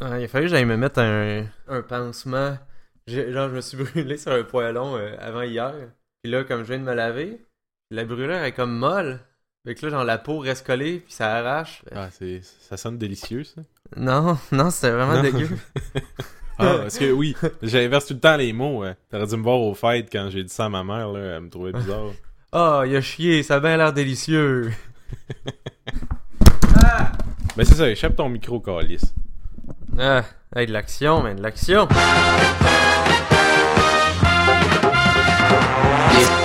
Ouais, il a fallu que j'aille me mettre un, un pansement. Genre, je me suis brûlé sur un poêlon euh, avant hier. Puis là, comme je viens de me laver, la brûlure est comme molle. Fait que là, genre, la peau reste collée, puis ça arrache. Ah, c'est, ça sonne délicieux, ça. Non, non, c'était vraiment Non. dégueu. Ah, parce que oui, j'inverse tout le temps les mots. hein. T'aurais dû me voir au fêtes quand j'ai dit ça à ma mère, là. Elle me trouvait bizarre. Ah, il a chié, ça a bien l'air délicieux. Mais c'est ça, échappe ton micro, Calis. Ah, hey, de l'action, man, de l'action.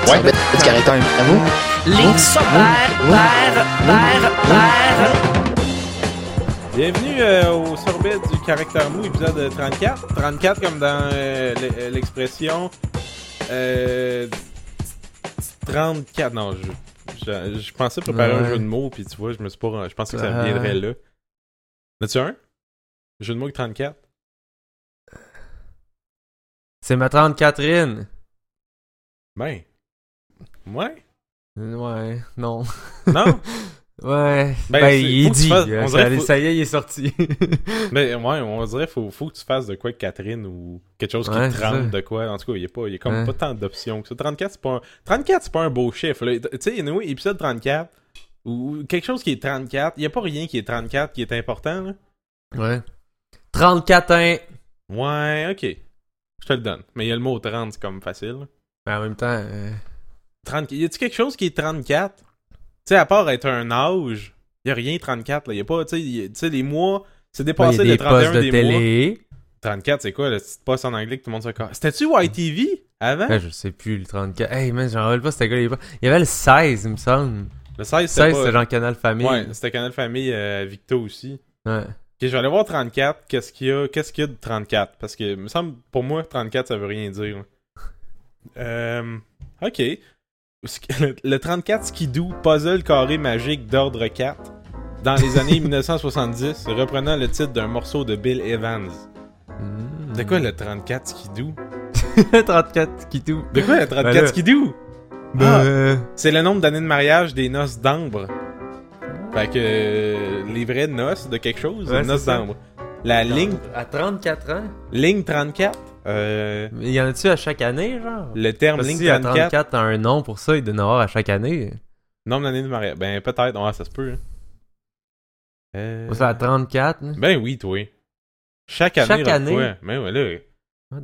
Ouais. Bienvenue euh, au sorbet du caractère mou, épisode 34. 34 comme dans euh, euh, l'expression... Euh, 34, non, je, je, je pensais préparer un jeu de mots, puis tu vois, je me suis pas... Je pensais que ça Ah. viendrait là. As-tu un? Jeu de mots avec 34? C'est ma tante Catherine. Ben... Ouais? Ouais, non. Non? Ouais. Ben, Ben, il dit. fasses- on ça, faut- ça y est, il est sorti. Mais ouais, on dirait faut faut que tu fasses de quoi avec Catherine ou quelque chose qui Ouais, te rentre de quoi. En tout cas, il y a pas y a comme Ouais. pas tant d'options que ça. 34 c'est pas un 34 c'est pas un beau chiffre. Tu sais, anyway, épisode 34 ou quelque chose qui est 34, il y a pas rien qui est 34 qui est important là. ouais. 34 ans. Ouais, OK. Je te le donne. Mais il y a le mot 30, c'est comme facile. Mais en même temps, euh, 30 y a-tu quelque chose qui est 34 Tu sais à part être un âge, y a rien 34 là, y a pas tu sais, les mois c'est ben, dépassé y a des 31 postes de des mois. télé. 34, c'est quoi le petit poste en anglais que tout le monde se casse? C'était-tu YTV avant? Ouais, je sais plus, le 34. Hey, man, j'en rappelle pas, c'était quoi les pas. Il y avait le 16, il me semble. Le 16, Le c'était 16, pas... c'était genre Canal Famille. Ouais, c'était Canal Famille euh, Victo aussi. Ouais. Ok, je vais aller voir 34. Qu'est-ce qu'il y a? Qu'est-ce qu'il y a de 34 Parce que, me semble, pour moi, 34, ça veut rien dire. Euh, ok. Le, le 34 Skidoo, puzzle carré magique d'ordre 4, dans les années 1970, reprenant le titre d'un morceau de Bill Evans. Mm. De quoi le 34 Skidoo? le 34 qui tout. De quoi le 34 Ben Skidoo? Ben, Ah. euh, C'est le nombre d'années de mariage des noces d'ambre. Fait que euh, les vraies noces de quelque chose, Ouais, noces c'est ça. d'ambre. La ligne, À 34 ans? ligne 34, euh, Mais y en a-tu à chaque année, genre? le terme Parce ligne si à 34, 34, t'as un nom pour ça, il doit en avoir à chaque année. nombre d'années de mariage. Ben peut-être, ouais, ça se peut. hein. Euh, c'est à 34. hein. Ben oui, toi. Chaque année. Chaque là, année? quoi? Ben ouais, là,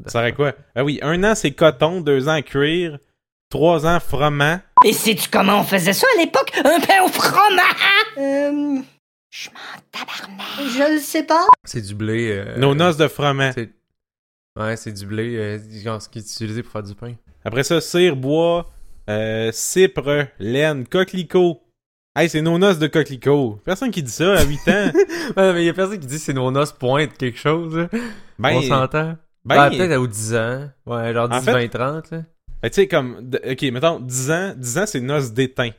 ça serait quoi? Ah oui, un an c'est coton, deux ans cuir, trois ans froment. Et sais-tu comment on faisait ça à l'époque? Un pain au fromage? Euh. Je m'en tabarnak. Je le sais pas. C'est du blé. euh, Nos noces de froment. c'est- Ouais, c'est du blé, euh, genre ce qui est utilisé pour faire du pain. Après ça, cire, bois, euh, cypre, laine, coquelicot. Hey, c'est nos noces de coquelicot. Personne qui dit ça à 8 ans. Ouais, mais y a personne qui dit que c'est nos noces pointe quelque chose. là. Ben, On s'entend. ben, Ah, peut-être aux 10 ans. Ouais, genre En 10, fait- 20, 30. Là. Tu sais, comme, ok, mettons, 10 ans, 10 ans, c'est noces d'étain.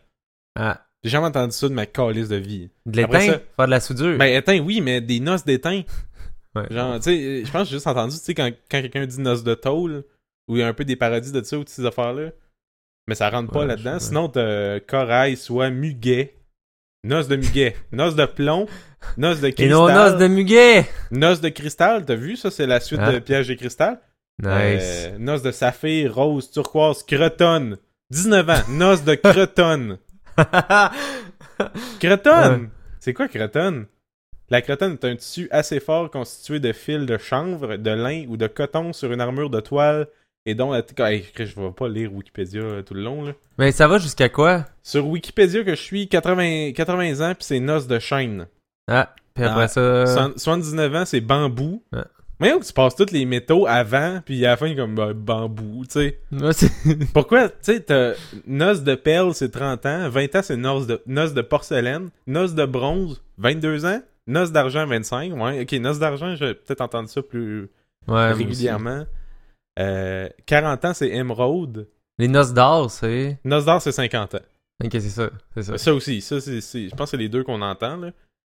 Ah, J'ai jamais entendu ça de ma calice de vie. de l'étain, faire de la soudure? Ben, étain, oui, mais des noces d'étain. Ouais. Genre, tu sais, je pense que j'ai juste entendu, tu sais, quand, quand quelqu'un dit noces de tôle, ou il y a un peu des parodies de ça, ou de ces affaires-là. Mais ça rentre pas Ouais, là-dedans. Sinon, t'as corail, soit muguet, noces de muguet, noces de plomb, noces de Et cristal. nos noces de muguet! Noces de cristal, t'as vu ça? C'est la suite Ah. de Piège de cristal? Nice. Euh, noces de saphir, rose, turquoise, cretonne. 19 ans, noces de cretonne. Cretonne! Ouais. C'est quoi cretonne? La cretonne est un tissu assez fort constitué de fils de chanvre, de lin ou de coton sur une armure de toile et dont la... Hey, je vais pas lire Wikipédia euh, tout le long, là. Mais ça va jusqu'à quoi? Sur Wikipédia que je suis, 80, 80 ans, puis c'est noces de chêne. Ah, puis après Ah, ça... Soixante- 79 ans, c'est bambou. Ouais. Mais tu passes tous les métaux avant, puis à la fin, comme bah, bambou, tu sais. Pourquoi, tu sais, t'as noces de perle, c'est 30 ans, 20 ans, c'est noces de, de porcelaine, noces de bronze, 22 ans, noces d'argent, 25, ouais, ok, noces d'argent, j'ai peut-être entendu ça plus ouais, régulièrement. Euh, 40 ans, c'est émeraude, Les noces d'or, c'est... noces d'or, c'est 50 ans. Ok, c'est ça, c'est ça. Ça aussi, ça, c'est, c'est- je pense que c'est les deux qu'on entend, là.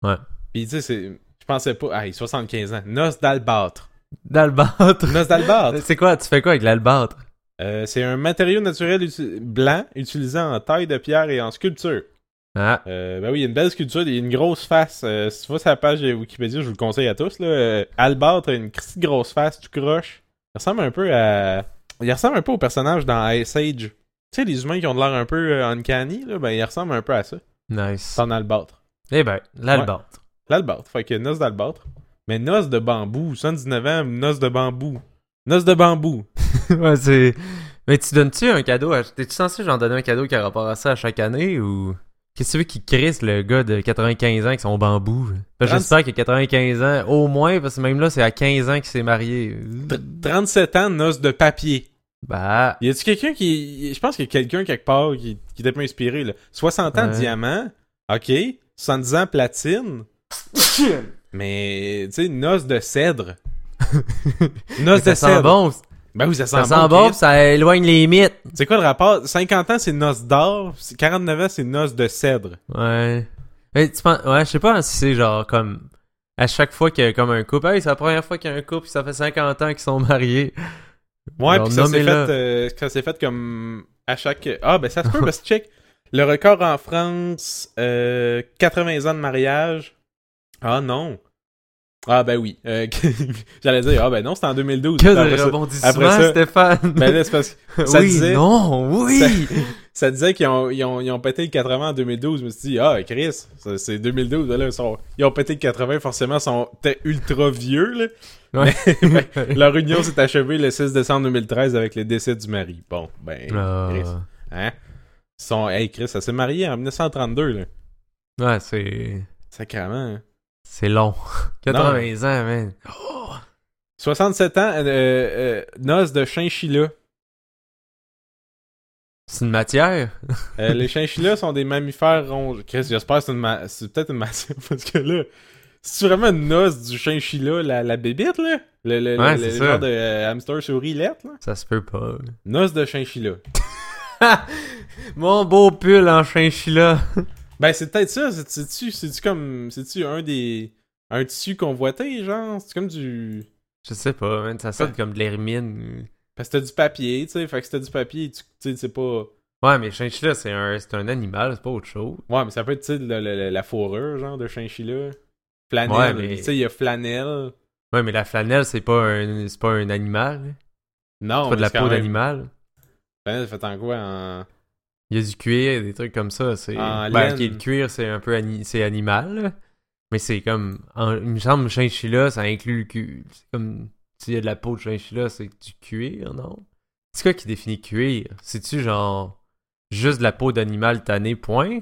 Ouais. Puis, tu sais, c'est, je pensais pas, ah, 75 ans, noces d'albâtre. D'albâtre. Noces d'albâtre. C'est quoi? Tu fais quoi avec l'albâtre? Euh, c'est un matériau naturel uti- blanc utilisé en taille de pierre et en sculpture. Ah, Euh, ben oui, il y a une belle sculpture, il y a une grosse face. Euh, si tu vois sa page de Wikipédia, je vous le conseille à tous. Là. Albert a une petite grosse face, tu croche. Il ressemble un peu à. Il ressemble un peu au personnage dans Ice Age. Tu sais, les humains qui ont de l'air un peu uncanny, là, ben il ressemble un peu à ça. nice. En albâtre. Eh ben, l'albâtre. L'albâtre. Fait que noce d'albâtre. Mais noce de bambou. 79 ans, noce de bambou. Noce de bambou. Ouais, c'est. Mais tu donnes-tu un cadeau à... T'es-tu censé genre donner un cadeau qui a rapport à ça à chaque année ou. Qu'est-ce que tu veux qu'il crisse le gars de 95 ans avec son bambou? Que J'espère qu'il a 95 ans, au moins, parce que même là, c'est à 15 ans qu'il s'est marié. T- 37 ans, noce de papier. Bah. Y a-tu quelqu'un qui. Je pense qu'il y a quelqu'un quelque part qui, qui était pas inspiré, là. 60 ans Ouais. diamant. Ok. 70 ans platine. Mais, tu sais, noce de cèdre. noce ça de sent cèdre. bon. Ben oui, ça sent Ça sent bon. pis ça éloigne les mythes. C'est quoi le rapport? 50 ans, c'est noce d'or. 49 ans, c'est noce de cèdre. Ouais. Mais tu penses... Ouais, je sais pas si c'est genre comme. À chaque fois qu'il y a comme un couple. Hey, c'est la première fois qu'il y a un couple, ça fait 50 ans qu'ils sont mariés. Ouais, puis ça s'est fait, euh, ça fait comme à chaque. Ah, ben ça se peut, parce que check. Le record en France, euh, 80 ans de mariage. Ah non. Ah ben oui. Euh, J'allais dire, ah ben non, c'était en 2012. Que Après de rebondissements, Stéphane. Ben là, c'est parce que ça oui, disait- non, oui. ça disait qu'ils ont, ils ont, ils ont pété le 80 en 2012. Je me suis dit, ah, Chris, c'est 2012. Là, ils, sont- ils ont pété le 80, forcément, ils sont ultra vieux. Là. Ouais. Mais- Leur union s'est achevée le 6 décembre 2013 avec le décès du mari. Bon, ben, Ah. Chris. Hein? Ils sont, hey, Chris, ça s'est marié en 1932, là. Ouais, c'est. Sacrément. hein? C'est long. 80 ans, man. 67 ans, euh, euh, noces de chinchilla. C'est une matière? Euh, les chinchillas sont des mammifères ronds. Chris, j'espère que c'est, ma- peut-être une matière, parce que là, c'est vraiment une noce du chinchilla, la, la bébite, là? Le, le, Ouais, le- c'est le ça. genre de euh, hamster souris lettre, là? Ça se peut pas. Noce de chinchilla. Mon beau pull en chinchilla. Ben, c'est peut-être ça. C'est- C'est-tu, c'est-tu comme. C'est-tu un des. Un tissu convoité, genre? C'est comme du. Je sais pas, man. Ça sonne comme de l'hermine. Parce que t'as du papier, tu sais. Fait que si t'as du papier, tu sais, c'est pas. Ouais, mais chinchilla, c'est un, c'est un animal, c'est pas autre chose. Ouais, mais ça peut être, tu sais, la fourrure, genre, de chinchilla. Flanelle. Ouais, mais- Tu sais, il y a flanelle. Ouais, mais la flanelle, c'est pas un, c'est pas un animal. là. Non, C'est pas de la peau même- d'animal. Flanelle, fait en quoi? En. Il y a du cuir, des trucs comme ça. C'est... En Ben, le cuir, c'est un peu ani- c'est animal. Mais c'est comme. en- Il me semble chinchilla, ça inclut le cuir. C'est comme. S'il y a de la peau de chinchilla, c'est du cuir, non? C'est quoi qui définit cuir? C'est-tu genre. Juste de la peau d'animal tanné, point?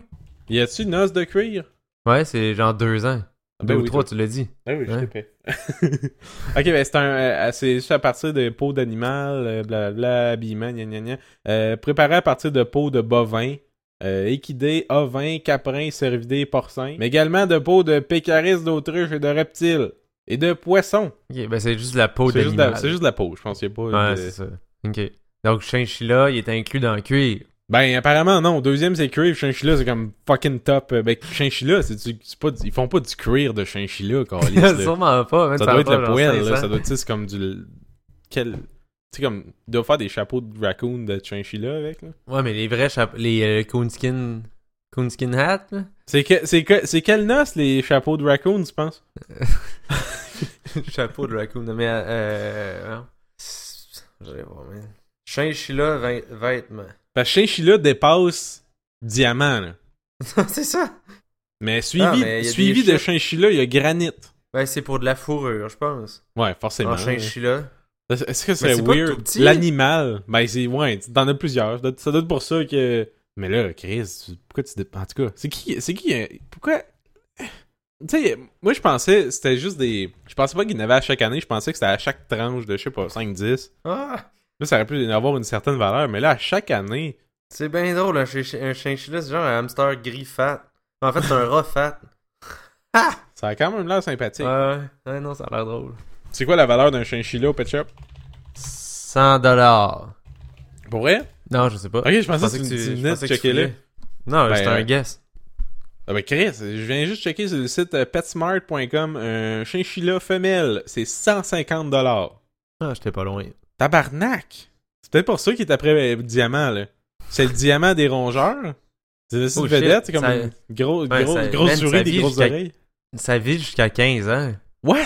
Y a-tu une noce de cuir? Ouais, c'est genre deux ans. Ben deux ou oui, trois, toi. tu l'as dit. Ah oui, je t'ai fait. ok, ben c'est un. euh, c'est juste à partir de peau d'animal, euh, blablabla, habillement, gna gna gna. Euh, préparé à partir de peau de bovin, euh, équidé, ovin, caprin, cervidé, porcin. Mais également de peau de pécaris, d'autruche et de reptiles. Et de poissons. Ok, ben c'est juste de la peau d'animal. c'est juste de la peau, je pense qu'il n'y a pas Ouais, de- c'est ça. Ok. Donc, chinchilla, il est inclus dans le cuir. Ben, apparemment, non. Deuxième, c'est cuir. Chinchilla, c'est comme fucking top. Euh, Ben, chinchilla, c'est du- c'est pas, du- ils font pas du cuir de chinchilla, câlisse, là. Sûrement pas. Ça doit être le poêle, là. 500. Ça doit être, tu sais, c'est comme du. Quel. Tu sais, comme. Ils doivent faire des chapeaux de raccoon de chinchilla avec, là. Ouais, mais les vrais chapeaux, les euh, coonskin, coonskin hat, là. C'est que, c'est que, c'est quelle noce, les chapeaux de raccoon, tu penses? Chapeau de raccoon, mais euh, euh, non. J'allais voir, man. Chinchilla vêt- vêtements. Parce que chinchilla dépasse diamant, là. c'est ça. Mais suivi, Ah, mais suivi de chinchilla, il y a granit. Ouais, c'est pour de la fourrure, je pense. Ouais, forcément. En chinchilla. Est-ce que c'est weird? L'animal, ben c'est. Ouais, t'en as plusieurs. Ça doit- être pour ça que. Mais là, Chris, pourquoi tu. En tout cas, c'est qui. C'est qui. euh, Pourquoi. Tu sais, moi je pensais c'était juste des. Je pensais pas qu'il y en avait à chaque année, je pensais que c'était à chaque tranche de, je sais pas, 5-10. Ah! Là, ça aurait pu avoir une certaine valeur, mais là, à chaque année. C'est bien drôle, un, un chinchilla, c'est genre un hamster gris fat. En fait, c'est un rat fat. Ça a quand même l'air sympathique. Ouais, ouais, non, ça a l'air drôle. C'est quoi la valeur d'un chinchilla au pet shop? 100 dollars. Pour vrai? Non, je sais pas. Ok, je pensais, Je que tu je venais de tu checker là. Non, Ben, c'était un euh, guess. Ah ben Chris, je viens juste checker sur le site euh, petsmart.com. Un chinchilla femelle, c'est 150 dollars. Ah, j'étais pas loin. Tabarnak! C'est peut-être pour ça qu'il est après euh, le diamant, là. C'est le diamant des rongeurs? C'est une Oh, vedette, c'est comme ça- une gros, Ouais, gros, ça- grosse souris, ça des grosses oreilles. Ça vit jusqu'à 15 ans. What?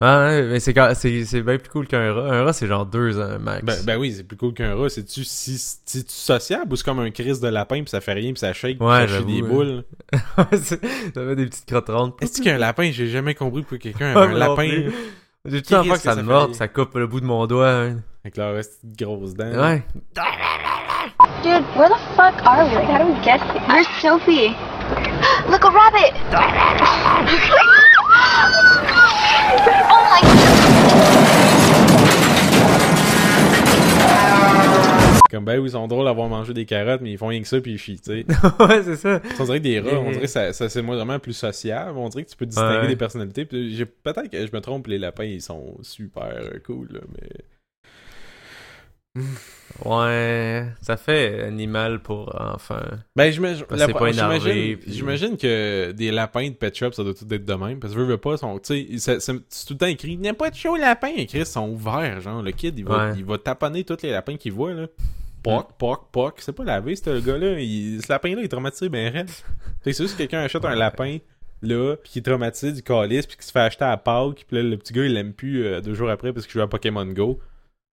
Ah ouais, mais c'est quand- c'est c'est bien plus cool qu'un rat. Un rat, c'est genre 2 ans max. Ben, ben oui, c'est plus cool qu'un rat. C'est-tu si, c'est-tu sociable ou c'est comme un crise de lapin puis ça fait rien puis ça shake puis Ouais, ça chie j'avoue, des boules? Ça fait des petites crottes rondes. Est-ce qu'un lapin, j'ai jamais compris pourquoi quelqu'un a un lapin? plus. J'ai tout peur que que ça ça morde, ça coupe le bout de mon doigt. hein. avec leur reste de grosses dents? Ouais. Dude, where the fuck are we? Like, how do we get here? Where's Sophie? Look, a rabbit! oh my Comme ben oui, ils sont drôles d'avoir mangé des carottes, mais ils font rien que ça puis ils chient, tu sais. ouais, c'est ça. On dirait que des rats, on dirait que ça, ça c'est vraiment plus sociable. On dirait que tu peux distinguer Ouais. des personnalités. Peut-être que je me trompe, les lapins ils sont super cool, là, mais. Ouais, ça fait animal pour enfants. Ben, j'imagine, c'est j'imagine, que des lapins de Pet Shop, ça doit tout être de même. Parce que veux, veux pas, sont, tu sais, c'est, c'est- c'est tout le temps écrit, a pas de chaud lapin. Écrit, ils sont ouverts, genre, le kid, il va, Ouais. il va taponner tous les lapins qu'il voit, là. Poc, poc, poc. C'est pas lavé, ce gars-là. Il- ce lapin-là, il est traumatisé ben raide. C'est juste que quelqu'un achète un lapin, là, qui est traumatisé du calice, puis qui se fait acheter à Pâques, puis là, le petit gars, il l'aime plus euh, deux jours après parce qu'il joue à Pokémon Go.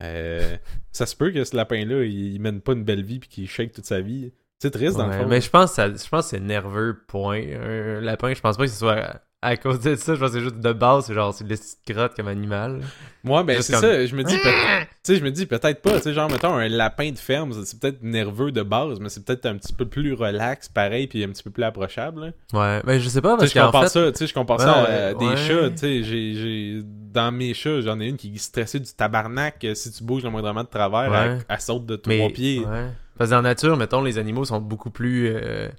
Euh, ça se peut que ce lapin-là, il, il mène pas une belle vie, puis qu'il shake toute sa vie. C'est triste, dans Ouais, le fond. mais je pense, que ça- je pense que c'est nerveux, point. Un lapin, je pense pas que ce soit à, cause de ça. Je pense que c'est juste de base, c'est genre, c'est de la grotte comme animal. Moi, ben c'est comme- ça, je me dis peut-être, tu sais, je me dis peut-être pas, tu sais, genre mettons un lapin de ferme, c'est peut-être nerveux de base, mais c'est peut-être un petit peu plus relax, pareil, puis un petit peu plus approchable. là. Ouais, mais je sais pas, parce je compare fait... ça, tu sais, je compare ça à des ouais. chats, tu sais, j'ai, dans mes chats, j'en ai une qui est stressée du tabarnak, euh, si tu bouges le moindrement de travers, elle, elle saute de trois mais, pieds. Parce que dans la nature, mettons, les animaux sont beaucoup plus... euh,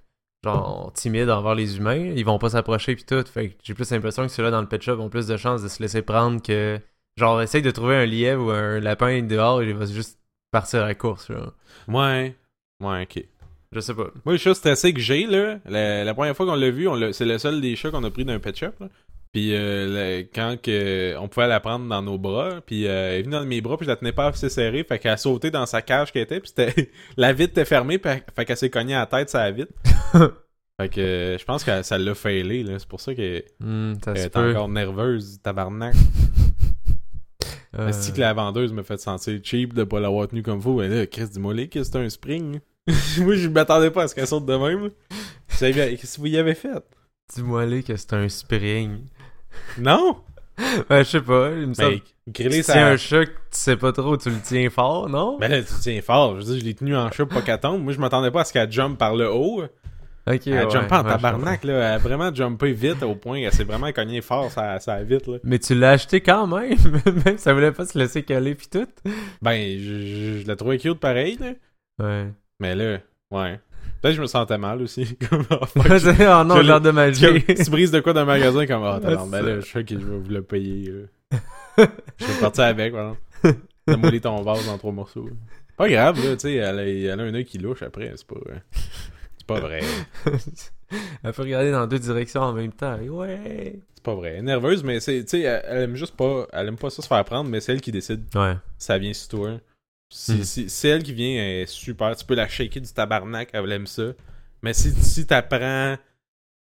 genre, timides envers les humains. Ils vont pas s'approcher pis tout. Fait que j'ai plus l'impression que ceux-là dans le pet shop ont plus de chances de se laisser prendre que... Genre, essaye de trouver un lièvre ou un lapin dehors et il va juste partir à la course, là. Ouais, ouais, ok. Je sais pas. Moi, le chat stressé que j'ai, là, la, la première fois qu'on l'a vu, c'est le seul des chats qu'on a pris d'un pet shop. Là. Puis euh, le- quand que, on pouvait la prendre dans nos bras, puis euh, elle est venue dans mes bras, puis je la tenais pas assez serrée, fait qu'elle a sauté dans sa cage qu'elle était, puis c'était la vitre était fermée, puis elle- fait qu'elle s'est cognée à la tête sur la vitre. fait que euh, je pense que ça l'a failé, là. C'est pour ça qu'elle ça elle se est encore nerveuse, tabarnak. Est-ce que la vendeuse me fait sentir cheap de pas l'avoir tenue comme faut? Mais là, Chris, dis-moi que c'est un spring. Moi, je m'attendais pas à ce qu'elle saute de même. Vous Qu'est-ce que vous y avez fait? Dis-moi que c'est un spring. Non? Ouais, je sais pas. Il me semble griller que si ça. un chat que tu sais pas trop, tu le tiens fort, non? Ben là, tu tiens fort. Je veux dire, je l'ai tenu en chat pour pas qu'elle tombe. Moi, je m'attendais pas à ce qu'elle jump par le haut. Ok, Elle ouais, jump en ouais, tabarnak, là. Elle a vraiment jumpé vite au point qu'elle s'est vraiment cognée fort, ça, ça vite, là. Mais tu l'as acheté quand même, même ça voulait pas se laisser coller pis tout. Ben, je, je, je la trouvais cute pareil, là. Ouais. Mais là, ouais. Peut-être que je me sentais mal aussi. Comme, oh, oh non, l'air de magie. tu brises de quoi dans le magasin comme tabarnak, c'est ben là je sais que je vais vous le payer je vais partir avec voilà. T'as moulé ton vase en trois morceaux. Pas grave là, tu sais, elle, a- elle a un œil qui louche après, c'est pas euh, c'est pas vrai. Elle peut regarder dans deux directions en même temps. Ouais. C'est pas vrai. Elle est nerveuse mais c'est tu sais elle, elle aime juste pas elle aime pas ça se faire prendre mais c'est elle qui décide Ouais. ça vient sur toi. C'est elle qui vient, elle est super. Tu peux la shaker du tabarnak, elle aime ça. Mais si, si t'apprends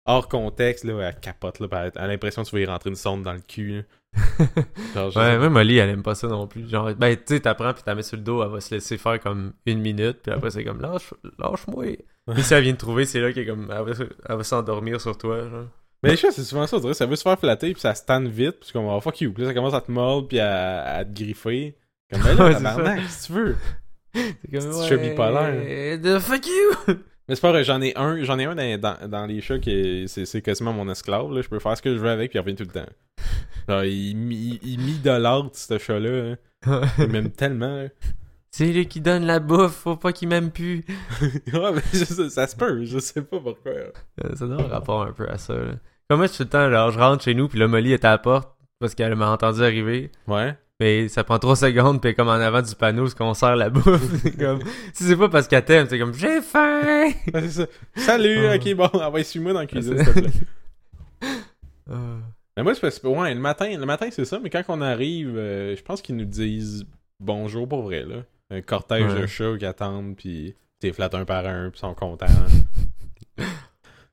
hors contexte, là, elle capote, là, puis elle a l'impression que tu vas y rentrer une sonde dans le cul. Genre, Ouais, même Molly, elle aime pas ça non plus. Genre, ben, tu sais, t'apprends pis t'as mets sur le dos, elle va se laisser faire comme une minute, puis après, c'est comme, lâche, lâche-moi. Puis si elle vient te trouver, c'est là qu'elle comme, elle va, s'endormir sur toi, genre. Mais les chats, c'est souvent ça, on dirait. Ça veut se faire flatter, puis ça se tanne vite, puis comme, oh fuck you. Puis là, ça commence à te mordre, puis à, à te griffer. Comme, ben là, Ouais, tabarnak, si tu veux. C'est comme, Petit chat bipolaire. The fuck you! Mais c'est pas vrai, j'en ai un, j'en ai un dans, dans, dans les chats qui est, c'est, quasiment mon esclave, là. Je peux faire ce que je veux avec, puis il revient tout le temps. Genre, il, il, il m'idolâtre, ce chat-là. hein. Il m'aime tellement, là. c'est lui qui donne la bouffe, faut pas qu'il m'aime plus. ouais, mais je ça se peut, je sais pas pourquoi. Euh, Ça doit avoir rapport un peu à ça, là. Comme moi, je suis tout le temps, genre, je rentre chez nous, puis là, Molly est à la porte, parce qu'elle m'a entendu arriver. Ouais. Mais ça prend 3 secondes, puis comme en avant du panneau, ce qu'on sert la bouffe. c'est comme, si c'est pas parce qu'elle t'aime, c'est comme, j'ai faim! Ouais, c'est ça. Salut, Ah. ok, bon, on va suis-moi dans la cuisine, s'il te plaît. Ah. Mais moi, c'est parce que, ouais, le matin, le matin, c'est ça, mais quand on arrive, euh, je pense qu'ils nous disent bonjour pour vrai, là. Un cortège Ouais. de chats qui attendent, puis t'es flattes un par un, puis sont contents.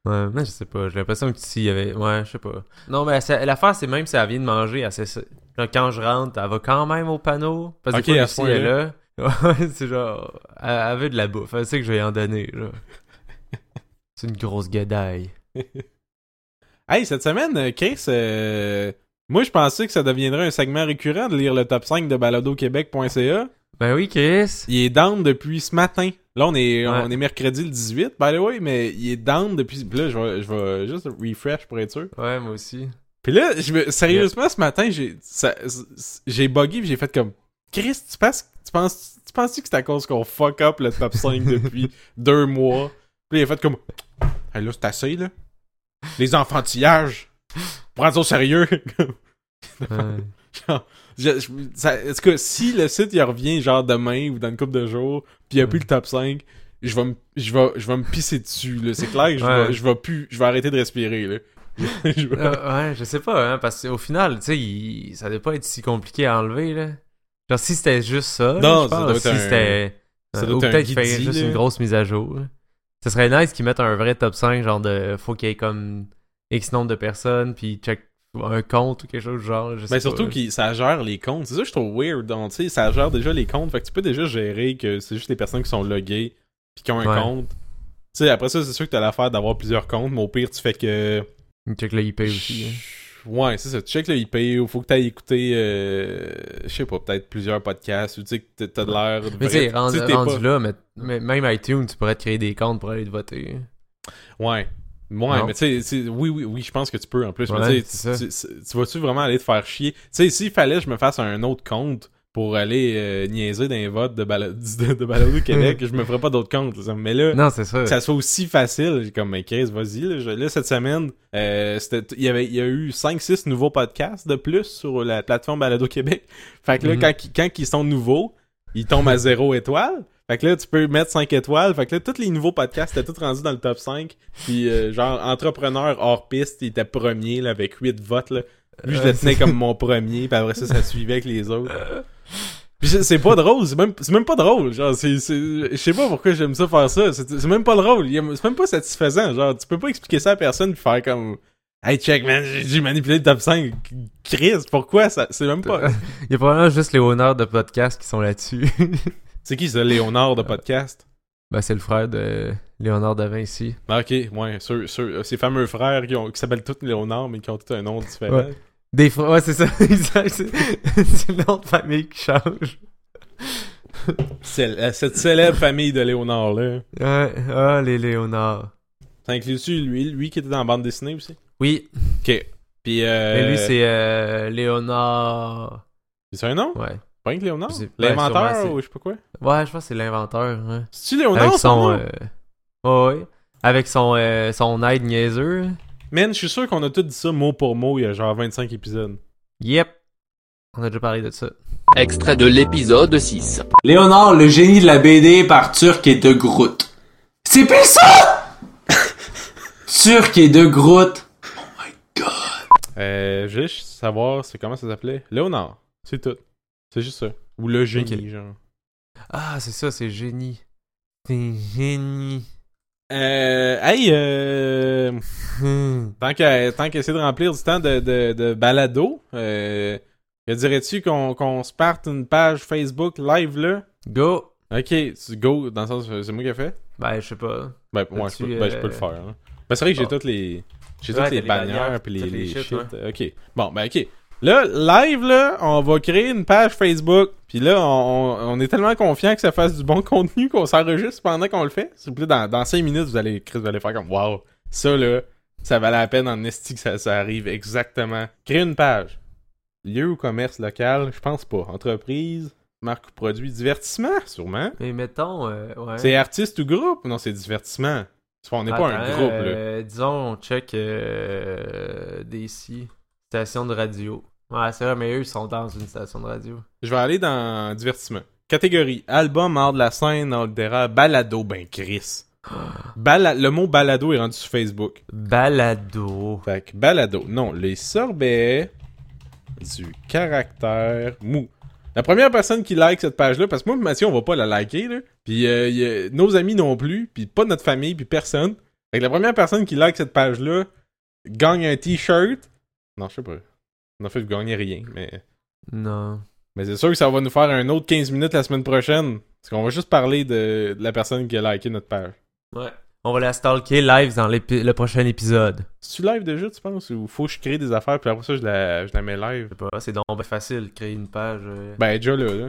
Ouais, mais je sais pas. J'ai l'impression que s'il y avait. Ouais, je sais pas. Non, mais l'affaire, c'est même si elle vient de manger, elle sait ça. Genre, quand je rentre, elle va quand même au panneau. Parce que Ok, des fois, à ce Lucie est là. Ouais, c'est genre. Elle, elle veut de la bouffe. Elle sait que je vais y en donner. C'est une grosse guédaille. Hey, cette semaine, euh, Chris, euh, moi je pensais que ça deviendrait un segment récurrent de lire le top 5 de baladoquebec.ca. Ben oui, Chris. Il est down depuis ce matin. Là, on est, Ouais. on est mercredi le 18, by the way, mais il est down depuis. Puis là, je vais, je vais juste refresh pour être sûr. Ouais, moi aussi. Puis là, je me- sérieusement, ce matin, j'ai ça- j'ai bugué puis j'ai fait comme Chris, tu penses, tu penses, tu penses que c'est à cause qu'on fuck up le top 5 depuis deux mois? Puis il a fait comme Hey, là, c'est assez, là. Les enfantillages. Prends ça au sérieux. Ouais. Genre, Est-ce que si le site il revient genre demain ou dans une couple de jours, puis il n'y a plus le top 5, je vais me je vais je vais me pisser dessus là, c'est clair que je vais je vais plus je vais arrêter de respirer là. Je vais- Euh, ouais, je sais pas, hein, parce qu'au final, tu sais, il- ça devait pas être si compliqué à enlever, là. Genre, si c'était juste ça, là, Non, je ça pense, doit être si un- c'était... ça euh, doit ou être un peut-être qu'il fait juste là. une grosse mise à jour. Ce serait nice qu'ils mettent un vrai top 5, genre de... Faut qu'il y ait comme X nombre de personnes, puis check un compte ou quelque chose du genre, je sais Mais surtout que ça gère les comptes. C'est ça que je trouve weird. Donc, ça gère déjà les comptes. Fait que tu peux déjà gérer que c'est juste les personnes qui sont loguées puis qui ont un Ouais. compte. Tu sais, après ça, c'est sûr que t'as l'affaire d'avoir plusieurs comptes, mais au pire, tu fais que. Check le IP aussi. hein. Ouais, c'est ça. Tu check le IP, il faut que t'ailles écouter, euh, je sais pas, peut-être plusieurs podcasts, ou tu sais que t'as- de l'air. de Mais tu rendu, tu sais, t'es rendu pas- là, mais, mais même iTunes, tu pourrais te créer des comptes pour aller te voter. Ouais. Ouais, Non. mais tu sais, oui, oui, oui, je pense que tu peux en plus. Ouais, mais tu vas-tu vraiment aller te faire chier? Tu sais, s'il fallait que je me fasse un autre compte pour aller euh, niaiser dans les votes de, bala- de, de Balado Québec, je me ferais pas d'autres comptes. là. Mais là, Non, ça. que ça soit aussi facile, j'ai comme, mais Chris, vas-y. Là, Je- là, cette semaine, euh, il y avait, il y a eu 5-6 nouveaux podcasts de plus sur la plateforme Balado Québec. Fait que là, Mhm. quand, ils- quand ils sont nouveaux, ils tombent à 0 étoile. Fait que là, tu peux mettre 5 étoiles. Fait que là, tous les nouveaux podcasts étaient tous rendus dans le top 5. Puis, euh, genre, entrepreneur hors piste, il était premier, là, avec 8 votes, là. Lui, je Euh, le tenais comme mon premier, puis après ça, ça suivait avec les autres. Puis c'est- pas drôle, c'est même, même pas drôle. Genre, c'est, c'est- je sais pas pourquoi j'aime ça faire ça. C'est, même pas drôle. C'est même pas satisfaisant. Genre, tu peux pas expliquer ça à personne puis faire comme, hey, check, man, j'ai j'ai manipulé le top 5. Chris, pourquoi ça, c'est même pas. Il y a probablement juste les honneurs de podcast qui sont là-dessus. c'est qui ça, Léonard de podcast? ben, c'est le frère de Léonard de Vinci. Ah, ok, ouais, ceux, ceux- ces fameux frères qui, ont, qui s'appellent tous Léonard mais qui ont tous un nom différent. Ouais. Des frères, ouais, c'est ça. C'est le nom de famille qui change. Euh, cette célèbre famille de Léonard, là. Ouais, ah, les Léonard. Ça inclut-tu lui, lui qui était dans la bande dessinée aussi? Oui, Ok. Puis, euh. mais lui, c'est euh, Léonard. C'est un nom? Ouais. Léonard? L'inventeur ou je sais pas quoi? Ouais, je pense que c'est l'inventeur. Ouais. C'est-tu Léonard Avec son euh, Ouais, ouais. Avec son, euh, son aide niaiseux. Man, je suis sûr qu'on a tout dit ça mot pour mot il y a genre 25 épisodes. Yep. On a déjà parlé de ça. Extrait de l'épisode 6. Léonard, le génie de la BD par Turc et de Groot. C'est pire ça! Turc et de Groot. Euh, je veux juste savoir c'est comment ça s'appelait. Léonard. C'est tout. C'est juste ça. Ou le génie, genre. Ah, c'est ça, c'est génie. C'est génie. Euh, hey, euh, Hmm. tant qu'à tant de remplir du temps de, de, de balado, euh, que dirais-tu qu'on se parte une page Facebook live là? Go! Ok, go, dans le sens, c'est moi qui ai fait? Ben, je sais pas. Ben, moi, je ben, je peux euh, le faire. hein. Ben, c'est vrai que j'ai bon. toutes les. J'ai toutes les bannières puis les, shit. Ok. Bon, ben, ok. Là, live, là, on va créer une page Facebook. Puis là, on, on est tellement confiant que ça fasse du bon contenu qu'on s'enregistre pendant qu'on le fait. S'il vous plaît, dans, dans 5 minutes, vous allez, Chris, vous allez faire comme Wow, ça là, ça valait la peine en esti que ça, ça arrive exactement. Créer une page. Lieu ou commerce local, je pense pas. Entreprise, marque ou produit, divertissement, sûrement. Mais mettons, euh, ouais. C'est artiste ou groupe? Non, c'est divertissement. On n'est pas un groupe, là. euh, Disons, on check euh, des de radio. Ouais, c'est vrai, mais eux, ils sont dans une station de radio. Je vais aller dans divertissement. Catégorie album, art de la scène, Aldera, balado, ben Chris. Bala- le mot balado est rendu sur Facebook. Balado. Fait que balado. Non, les sorbets du caractère mou. La première personne qui like cette page-là, parce que moi Mathieu, on va pas la liker, là. Puis euh, a- nos amis non plus, puis pas notre famille, puis personne. Fait que la première personne qui like cette page-là gagne un t-shirt. Non, je sais pas. Je gagnais rien, mais. Non. Mais c'est sûr que ça va nous faire un autre 15 minutes la semaine prochaine. Parce qu'on va juste parler de, de la personne qui a liké notre page. Ouais. On va la stalker live dans le prochain épisode. C'est-tu live déjà, tu penses Ou faut que je crée des affaires, puis après ça, je la, je la mets Je live sais pas, c'est donc ben facile créer une page. euh. Ben, déjà là, là.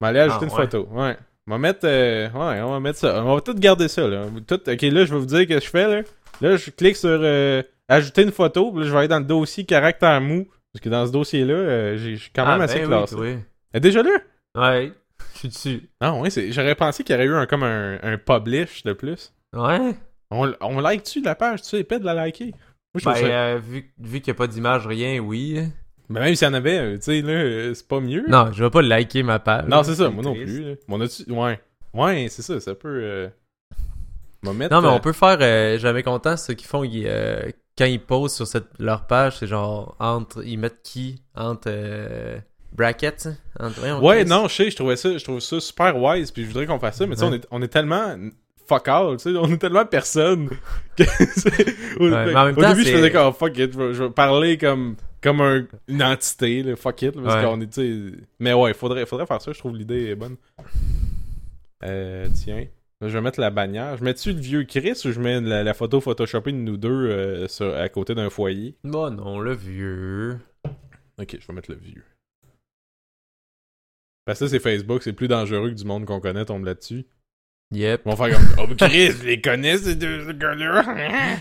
On va aller ajouter Ah, une ouais. photo. Ouais. On va mettre. euh, ouais, on va mettre ça. On va tout garder ça, là. Tout, ok, là, je vais vous dire ce que je fais, là. Là, je clique sur euh, ajouter une photo, là, je vais aller dans le dossier caractère mou. Parce que dans ce dossier-là, euh, j'ai- je suis quand même Ah, assez ben classé. Oui, Elle est déjà là? Oui. Ouais. Je suis dessus. Ah, ouais, c'est- j'aurais pensé qu'il y aurait eu un, comme un, un publish de plus. Ouais. On, on like-tu la page? Tu sais, épais de la liker? Moi, je Ben, ça- euh, vu, vu qu'il n'y a pas d'image, rien, oui. Mais même s'il y en avait, euh, tu sais, là, euh, c'est pas mieux. Non, je vais pas liker ma page. Non, c'est ça, moi non plus. Là. Ouais. Ouais, c'est ça, ça peut. Mettre, Non, mais on peut faire jamais content ceux qui font ils, quand ils posent sur cette, leur page, c'est genre entre ils mettent qui? Entre euh, brackets? Entre, Ouais, non, je sais, je trouvais ça, je trouve ça super wise, puis je voudrais qu'on fasse ça, mais tu sais, on est, on est tellement fuck all, tu sais, on est tellement personne que au, Ouais, mais en même au temps, début, je faisais comme fuck it, je vais, je vais parler comme comme un- une entité, là, fuck it, parce Ouais. qu'on est, tu sais, mais ouais, faudrait, faudrait faire ça, je trouve l'idée est bonne. Euh, tiens, je vais mettre la bannière. Je mets-tu le vieux Chris ou je mets la, la photo photoshopée de nous deux euh, sur- à côté d'un foyer? Bon, non, le vieux. Ok, je vais mettre le vieux. Parce que ça, c'est Facebook, c'est plus dangereux que du monde qu'on connaît tombe là-dessus. Yep. Ils vont faire comme Oh, Chris, je les connais, ces deux gars-là.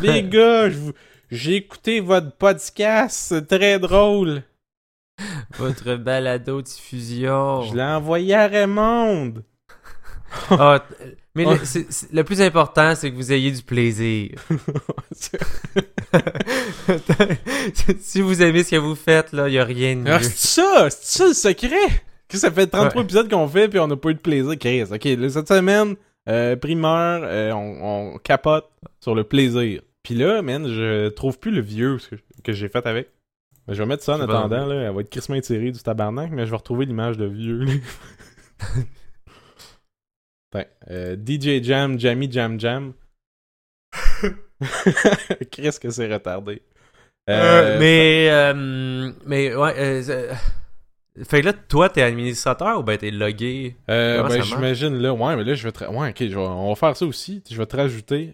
les gars, je vous- j'ai écouté votre podcast, c'est très drôle. Votre balado diffusion. Je l'ai envoyé à Raymond. Ah, t- mais le, c'est- c'est- le plus important, c'est que vous ayez du plaisir. si vous aimez ce que vous faites, là, il a rien de mieux. Ah, c'est ça, c'est ça le secret. Que ça fait 33 Ouais. épisodes qu'on fait puis on n'a pas eu de plaisir. Chris, ok, là, cette semaine, euh, primeur, euh, on, on capote sur le plaisir. Puis là, man, je trouve plus le vieux que, que j'ai fait avec. Mais je vais mettre ça en attendant, là. Elle va être crissement tirée du tabarnak, mais je vais retrouver l'image de vieux. là. Euh, DJ Jam, Jammy Jam Jam. Chris que c'est retardé? Euh, mais, euh, mais, ouais, euh, euh, fait que là, toi, t'es administrateur ou ben t'es logué? Ben, j'imagine là. Ouais, mais là, je vais te. Ouais, ok, je vais- on va faire ça aussi. Je vais te rajouter.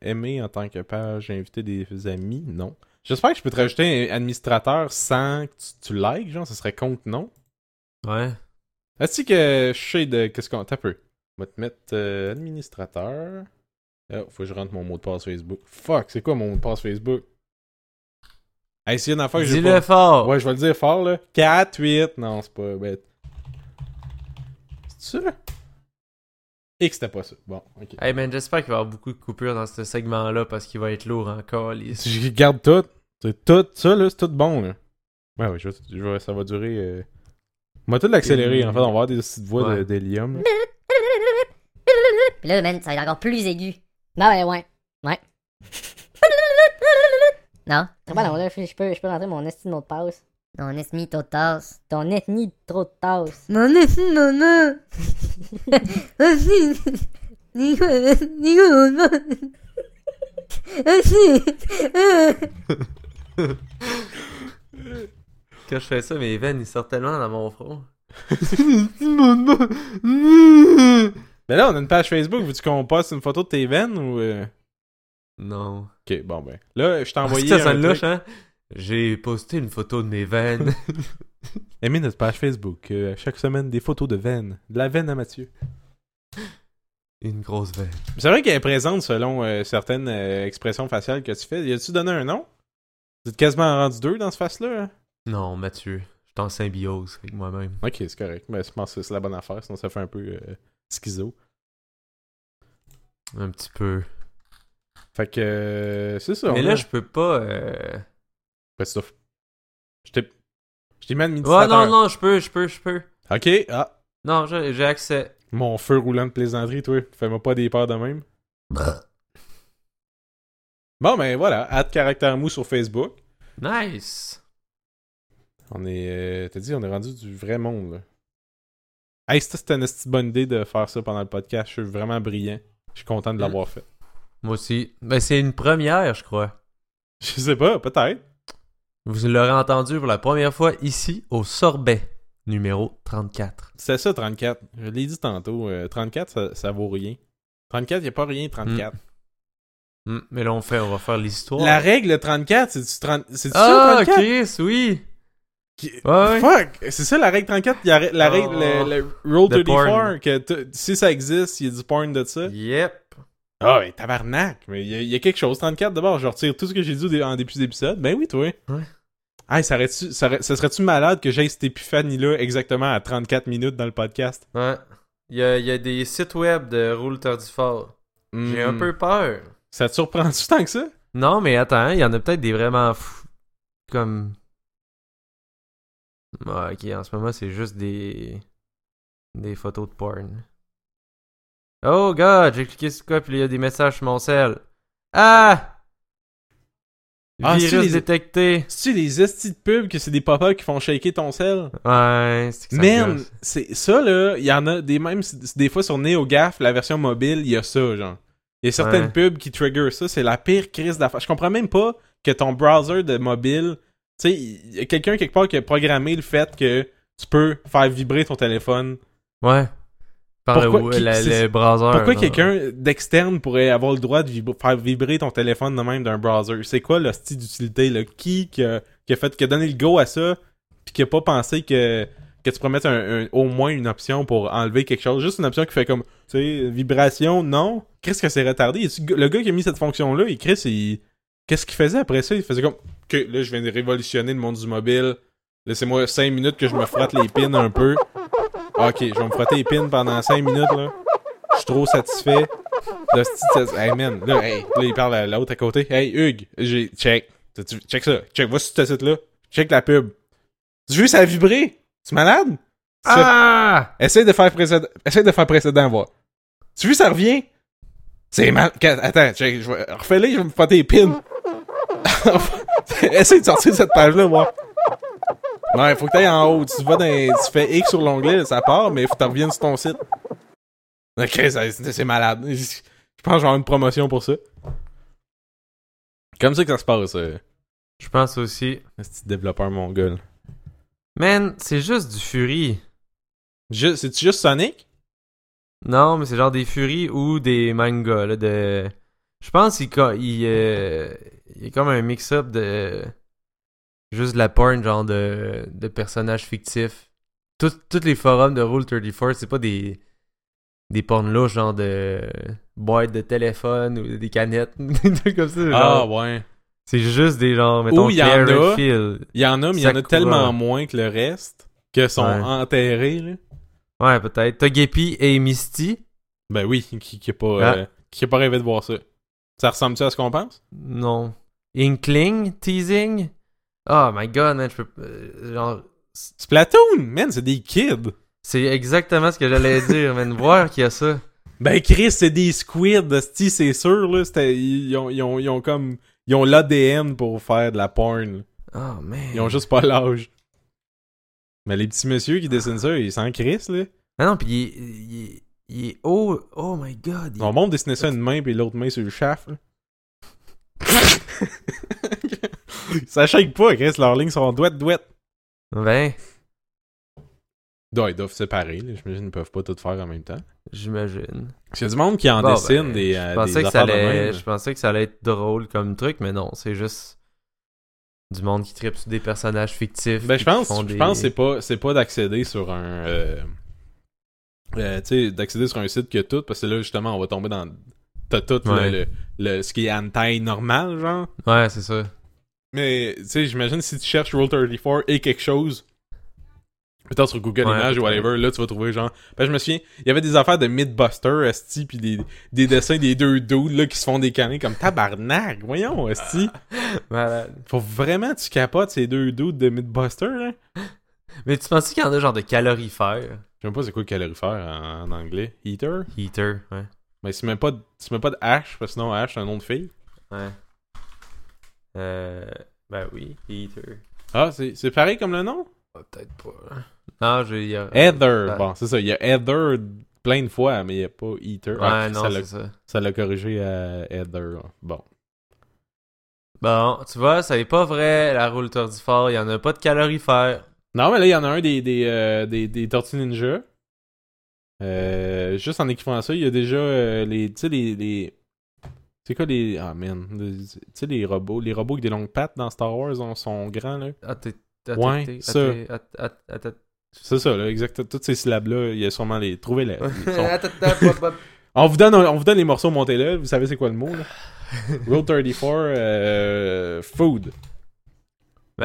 Aimer en tant que page, inviter des amis. Non. J'espère que je peux te rajouter un administrateur sans que tu, tu likes, genre, ça serait compte non? Ouais. Est-ce que je sais de. Qu'est-ce qu'on. T'as peu. On va te mettre euh, administrateur. Oh, faut que je rentre mon mot de passe Facebook. Fuck, c'est quoi mon mot de passe Facebook? Hey, a une affaire que j'ai Dis-le pas... fort. Ouais, je vais le dire fort, là. 4, 8. Non, c'est pas bête. C'est ça? Et que c'était pas ça. Bon, ok. Hey man, j'espère qu'il va y avoir beaucoup de coupures dans ce segment-là parce qu'il va être lourd encore. les- Si je garde tout, c'est tout, ça, là, c'est tout bon, là. Ouais, ouais, je ça va durer. euh, On va tout l'accélérer, en fait. On va avoir des petites voix de- Ouais. d'hélium. là. Puis là, man, ça va être encore plus aigu. Non, ouais, ouais. Ouais. Non? Ah, ben non, là, je peux, je peux rentrer mon esti de mot de passe. Non, on est mis tôt de tasse. Ton ethnie de trop de tasse. Mon esti, maman! Esti! Nico, Nico, maman! Esti! Quand je fais ça, mes veines, ils sortent tellement dans mon front. Mais là, on a une page Facebook. Veux-tu qu'on poste une photo de tes veines ou. euh? Non. Ok, bon, ben. Là, je t'ai Ah, envoyé. c'est ça, un truc. louche, hein? J'ai posté une photo de mes veines. Aimez notre page Facebook. euh, chaque semaine, des photos de veines. De la veine à Mathieu. une grosse veine. C'est vrai qu'elle est présente selon euh, certaines euh, expressions faciales que tu fais. Y a-tu donné un nom? Vous êtes quasiment rendu deux dans ce face-là? hein? Non, Mathieu. Je suis en symbiose avec moi-même. Ok, c'est correct. Mais je pense que c'est la bonne affaire, sinon ça fait un peu euh, schizo. Un petit peu. Fait que euh, c'est ça. Mais là, a- je peux pas. Euh... C'est ça. Je t'ai. Je t'ai mis Ouais, non, non, je peux, je peux, je peux. Ok, ah. Non, j'ai accès. Mon feu roulant de plaisanterie, toi. Fais-moi pas des peurs de même. Bon, ben voilà. Add caractère mou sur Facebook. Nice. On est. euh, T'as dit, on est rendu du vrai monde, là. Hey, c'était une bonne idée de faire ça pendant le podcast. Je suis vraiment brillant. Je suis content de l'avoir fait. Moi aussi. Ben, c'est une première, je crois. Je sais pas, peut-être. Vous l'aurez entendu pour la première fois ici, au sorbet, numéro 34. C'est ça, 34. Je l'ai dit tantôt. euh, 34, ça, ça vaut rien. 34, y a pas rien, 34. Hmm, mais là, on, fait, on va faire l'histoire. La règle 34, c'est-tu 30... c'est Ah, ça, 34? Chris, oui! Qui- Ouais, ouais. Fuck! C'est ça la règle 34? Il y a la règle, Oh. le, le Rule The 34, porn. que si ça existe, il y a du porn de ça. Yep. Ah, ouais, tabarnak! Mais il y, a- il y a quelque chose. 34, d'abord, je retire tout ce que j'ai dit en début d'épisode. Ben oui, toi. Ouais. Hey, ça, ça serait-tu malade que j'aie cette épiphanie-là exactement à 34 minutes dans le podcast? Ouais. Il y a, y a des sites web de Rule 34. J'ai un Hmm. peu peur. Ça te surprend-tu tant que ça? Non, mais attends, il y en a peut-être des vraiment fous. Comme. Ah, ok, en ce moment, c'est juste des. Des photos de porn. Oh god, j'ai cliqué sur quoi, puis il y a des messages sur mon cell. Ah! Ah, Virus les- détecté. C'est-tu les estis de pub que c'est des pop qui font shaker ton sel? Ouais, c'est que ça Man, c'est ça là, il y en a des même c'est- des fois sur NeoGaf, la version mobile, il y a ça genre. Il y a certaines Ouais. pubs qui trigger ça, c'est la pire crise d'affaires. Je comprends même pas que ton browser de mobile, tu sais, il y a quelqu'un quelque part qui a programmé le fait que tu peux faire vibrer ton téléphone. Ouais. Par Pourquoi- le, qui- la- c'est- le browser. Pourquoi quelqu'un d'externe pourrait avoir le droit de faire vibrer ton téléphone de même d'un browser? C'est quoi le style d'utilité là? Qui qui a, qui a fait qui a donné le go à ça puis qui a pas pensé que que tu pourrais mettre un- un- au moins une option pour enlever quelque chose, juste une option qui fait comme, tu sais, vibration, non? Qu'est-ce que c'est retardé? Le gars qui a mis cette fonction-là, il Chris, il... qu'est-ce qu'il faisait après ça? Il faisait comme, que là, je viens de révolutionner le monde du mobile. Laissez-moi 5 minutes que je me frotte les pins un peu. Ok, je vais me frotter les pins pendant 5 minutes, là. Je suis trop satisfait. Là, c'est- hey man, là, hey, là, il parle à l'autre à côté. Hey, Hugues, j'ai, check. Check ça. Check, va sur ce site-là. Check la pub. Tu veux ça a vibré? Tu es malade? Ça- Ah! Essaye de faire précédent. Essaye de faire précédent, voir. Tu veux ça revient? C'est mal. Attends, check, je vais... refais-les, je vais me frotter les pins. Essaye de sortir cette page-là, voir. Ouais, faut que t'ailles en haut. Tu vas dans, tu fais X sur l'onglet, ça part, mais faut que tu reviennes sur ton site. Ok, c'est malade. Je pense que je vais avoir une promotion pour ça. Comme ça que ça se passe, euh, Je pense aussi. ce petit développeur mongol. Man, c'est juste du Fury. C'est-tu juste Sonic? Non, mais c'est genre des Fury ou des mangas, là, de... Je pense qu'il euh, il est comme un mix-up de... Juste de la porn, genre de, de personnages fictifs. Tous les forums de Rule 34, c'est pas des... Des porn louches, genre de... Boîtes de téléphone ou des canettes, des trucs comme ça. Ah, ouais. C'est juste des genre, mettons, il y en a. Il y en a, mais il y en a tellement moins que le reste que sont Ouais. enterrés, là. Ouais, peut-être. Togepi et Misty. Ben oui, qui, qui a pas, Ah. euh, qui a pas rêvé de voir ça. Ça ressemble-tu à ce qu'on pense? Non. Inkling, teasing? Oh my god, man, je peux. euh, genre. Splatoon, man, c'est des kids. C'est exactement ce que j'allais dire, man. Voir qu'il y a ça. Ben Chris, c'est des squids, c'est sûr, là. Ils ont, ils ont, ils ont comme... Ils ont l'ADN pour faire de la porn. là. Oh man. Ils ont juste pas l'âge. Mais les petits messieurs qui dessinent ça, ils s'en crissent, là. Ah non, pis il est. Il est, il est haut. Oh my god. il- Mon monde dessinait ça une main puis l'autre main sur le shaft, là. ça shake pas, Chris, leurs lignes sont douettes, douettes. Ben, Non, ils doivent se séparer. J'imagine qu'ils peuvent pas tout faire en même temps. j'imagine. Parce qu'il y a du monde qui en Bon, dessine ben, des, je euh, pensais des que ça de allait. Je pensais que ça allait être drôle comme truc, mais non, c'est juste. Du monde qui tripe sur des personnages fictifs. Ben, je pense, je des- pense que c'est pas, c'est pas d'accéder sur un, euh, euh, tu sais, d'accéder sur un site que tout, parce que là, justement, on va tomber dans, t'as tout le- Ouais. le, le- ce qui est anti normal, genre. Ouais, c'est ça. Mais, tu sais, j'imagine si tu cherches Roll 34 et quelque chose, peut-être sur Google Ouais, Images ou whatever, là, tu vas trouver, genre, ben, je me souviens, il y avait des affaires de Mythbuster, esti, pis des, des dessins des deux dudes, là, qui se font des canets comme tabarnak, voyons, esti. Malade. Faut vraiment que tu capotes ces deux dudes de Mythbuster, là. Mais tu penses qu'il y en a genre de calorifères? Je sais même pas c'est quoi calorifère en, en anglais. Heater? Heater, ouais. Mais tu mets pas de, tu mets pas de H, parce que sinon H c'est un nom de fille. Ouais. Euh. Ben oui, Heater. Ah, c'est pareil comme le nom? Ah, Peut-être pas. Non, je. il y a- Heather. Ah. Bon, c'est ça. Il y a Heather plein de fois, mais il n'y a pas Eater. Ouais, Ah, non, c'est ça. ça l'a corrigé à Heather. Bon. Bon, tu vois, ça n'est pas vrai, la roue fort. Il y en a pas de calorifère. Non, mais là, il y en a un des, des, euh, des, des Tortues Ninja. Euh, juste en équipant ça, il y a déjà euh, les. Tu sais, les. les... C'est quoi les. Ah, man. Tu sais, les robots. Les robots avec des longues pattes dans Star Wars on- sont grands, là. Ah, Ouais, ça. C'est ça, là, exact. Toutes ces syllabes-là, il y a sûrement les. Trouvez-les. On vous donne, on vous donne les morceaux, montez-le. Vous savez c'est quoi le mot, là? Rule 34, euh, food.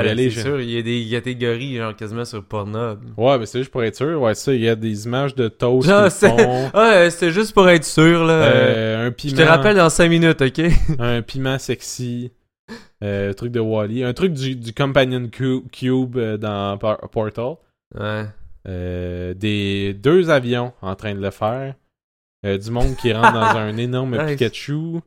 Ben là, c'est sûr, il y a des catégories, genre quasiment sur Pornhub. Ouais, mais c'est juste pour être sûr. Ouais, ça, il y a des images de toast Ah, c'est- font. Ah, c'était juste pour être sûr, là. Euh, Euh, Je te rappelle dans 5 minutes, ok? Un piment sexy. Euh, truc de Wally. Un truc du, du Companion Cu- Cube euh, dans Por- Portal. Ouais. Euh, des deux avions en train de le faire. Du monde qui rentre dans un énorme Nice. Pikachu.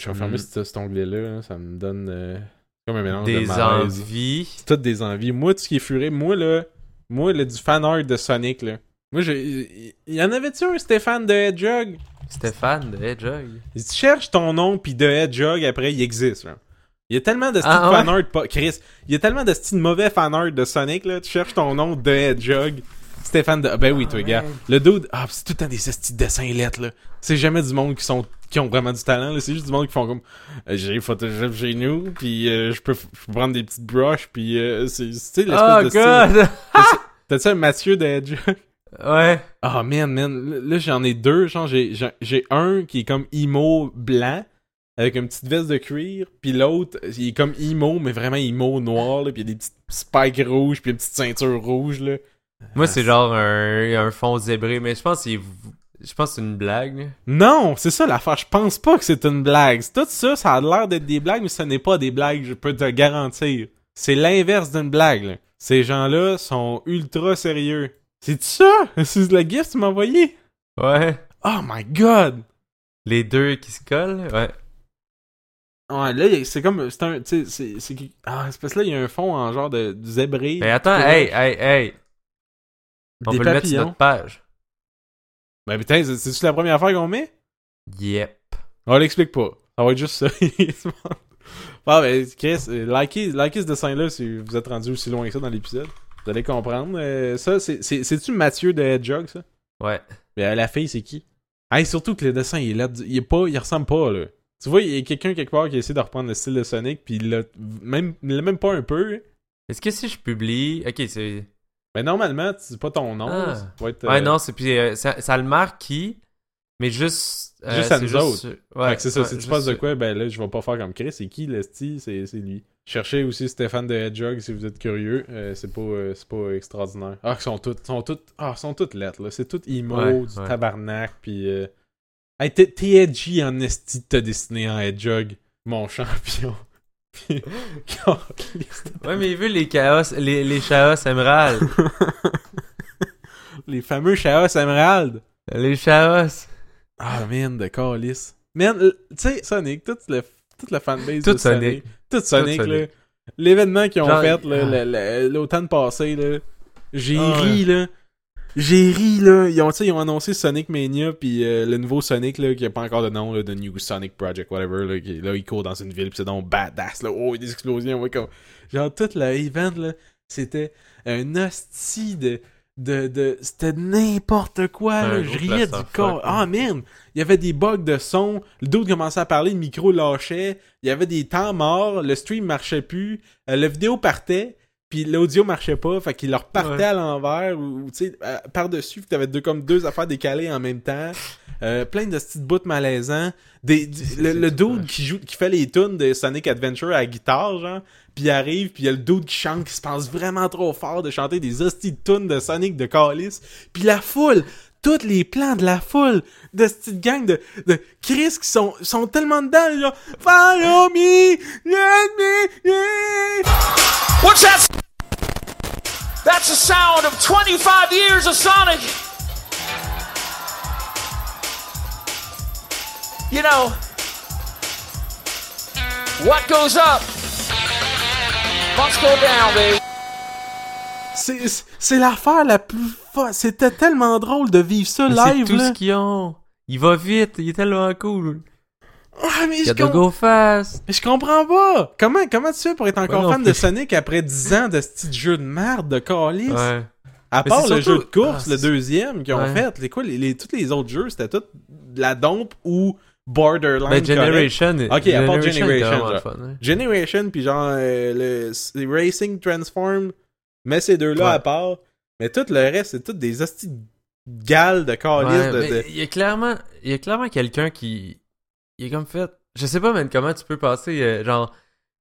Je vais fermer Mm. cet, cet onglet-là. hein, Ça me donne comme un mélange Des de envies. C'est toutes des envies. Moi, tout ce qui est furé, moi, là, moi, là, du fan art de Sonic, là. Moi, je, il y en avait-tu un Stéphane de Hedgehog? Stéphane de Hedgehog. Si tu cherches ton nom puis de Hedgehog, après, il existe, là. Il y a tellement de style Ah, fan ouais? art, pas, Chris, il y a tellement de style mauvais fan art de Sonic, là. Tu cherches ton nom de Hedgehog. Stéphane de. Ben oui, toi, ouais. gars. Le dude. Ah, c'est tout le temps des petits dessins lettres, là. C'est jamais du monde qui sont qui ont vraiment du talent. C'est juste du monde qui font comme. euh, j'ai Photoshop chez nous, puis euh, je peux, peux prendre des petites brushes, puis euh, c'est. L'espèce Oh de style. god! T'as-tu un Mathieu de Hedgehog? ouais. Ah man, man, là j'en ai deux, genre j'ai un qui est comme emo blanc avec une petite veste de cuir, puis l'autre il est comme emo mais vraiment emo noir là, puis il y a des petites spikes rouges puis une petite ceinture rouge là. Moi, c'est genre un, un fond zébré, mais je pense qu'il je pense que c'est une blague. Non, c'est ça l'affaire, je pense pas que c'est une blague. Tout ça, ça a l'air d'être des blagues mais ce n'est pas des blagues, je peux te garantir. C'est l'inverse d'une blague. là. Ces gens-là sont ultra sérieux. C'est ça? C'est le gif que tu m'as envoyé? Ouais. Oh my god. Les deux qui se collent, ouais. Ouais, là, c'est comme. C'est un. Tu sais, c'est-. Ah, c'est parce que là, il y a un fond en genre de de zébré. Mais attends, hey, hey, hey. On des peut le mettre sur papillons. notre page. Ben putain, c'est- c'est-tu la première fois qu'on met? Yep. On l'explique pas. Ça va être juste ça. ah, ben, Chris, euh, likez, likez ce dessin-là si vous êtes rendu aussi loin que ça dans l'épisode. Vous allez comprendre. Euh, ça, c'est- c'est- c'est-tu Mathieu de Hedgehog, ça? Ouais. Mais euh, la fille, c'est qui? Hey, surtout que le dessin, il est là. Il est pas. Il ressemble pas, là. Tu vois, il y a quelqu'un quelque part qui essaie de reprendre le style de Sonic, puis il l'a même, il même pas un peu. Est-ce que si je publie. Ok, c'est. Mais normalement, c'est pas ton nom. Ah. Ça être, Ouais, euh, non, c'est puis euh, ça, ça le marque qui, mais juste. euh, Juste à nous autres. Fait que c'est ça, ouais, si tu passes de quoi, ben là, je vais pas faire comme Chris. C'est qui, le style? C'est lui. Cherchez aussi Stéphane de Hedgehog si vous êtes curieux. C'est pas, c'est pas extraordinaire. Ah, ils sont toutes, sont toutes, ah, ils sont toutes lettres, là. C'est tout emo, Ouais, du tabarnak, pis euh... Hey, t'es t'es edgy en esti de te dessiner en Hedgehog, mon champion. Ouais, mais vu les chaos, les, les chaos émeraudes. les fameux Chaos Emerald. les chaos. Ah, man, de calice. Man, tu sais, Sonic, toute le, toute la fanbase de Sonic. Sonic. Tout Sonic, là. L'événement qu'ils ont Genre- fait, Ah. l'automne passé, là. J'ai Ah, ri, là. J'ai ri, là. Ils ont, tu sais, ils ont annoncé Sonic Mania, puis euh, le nouveau Sonic, là, qui a pas encore de nom, là, de New Sonic Project, whatever, là, qui, là, il court dans une ville, puis c'est donc badass, là. Oh, il y a des explosions, ouais, comme... Genre, tout l'event, là, c'était un hostie de... De, de, c'était n'importe quoi, là. Je riais du corps. Ah, man! Il y avait des bugs de son. Le dude commençait à parler, le micro lâchait. Il y avait des temps morts. Le stream marchait plus. euh, la vidéo partait. Puis l'audio marchait pas. Fait qu'il leur partait Ouais. à l'envers. Ou, ou, tu sais, euh, par-dessus. Puis t'avais deux, comme deux affaires décalées en même temps. Euh, plein de petites bouts malaisants. Des, du- le, le dude ouais. qui joue, qui fait les tunes de Sonic Adventure à la guitare, genre. Puis il arrive, puis il y a le dude qui chante, qui se pense vraiment trop fort de chanter des hosties de tunes de Sonic de Callis. Puis la foule, tous les plans de la foule, de cette petite gang de, de Chris qui sont, sont tellement dedans, genre Follow me, let me, yeah. What's that? That's the sound of 25 years of Sonic. You know, what goes up must go down, baby. c'est c'est l'affaire la plus folle. C'était tellement drôle de vivre ça Mais C'est live, tout là. ce qu'ils ont. Il va vite, il est tellement cool. Ah, mais Il y je, a de com- go fast. mais je comprends pas. Comment, comment tu fais pour être encore Ouais, fan de. Sonic après 10 ans de ce petit jeu de merde de calice? Ouais. À Mais part le surtout- jeu de course, Ah, le deuxième qu'ils ont fait, les, quoi, les, les- tous les autres jeux, c'était tout de la dompe ou borderline. Ben, correct. Generation. Ok, à part Generation, genre. fun, ouais. Generation, puis genre euh, le, le Racing Transform, met ces deux-là à part. Mais tout le reste, c'est tout des hosties de gales de mais de- Il y a clairement, il y a clairement quelqu'un qui. Il est comme fait. Je sais pas, man, comment tu peux passer. euh, genre,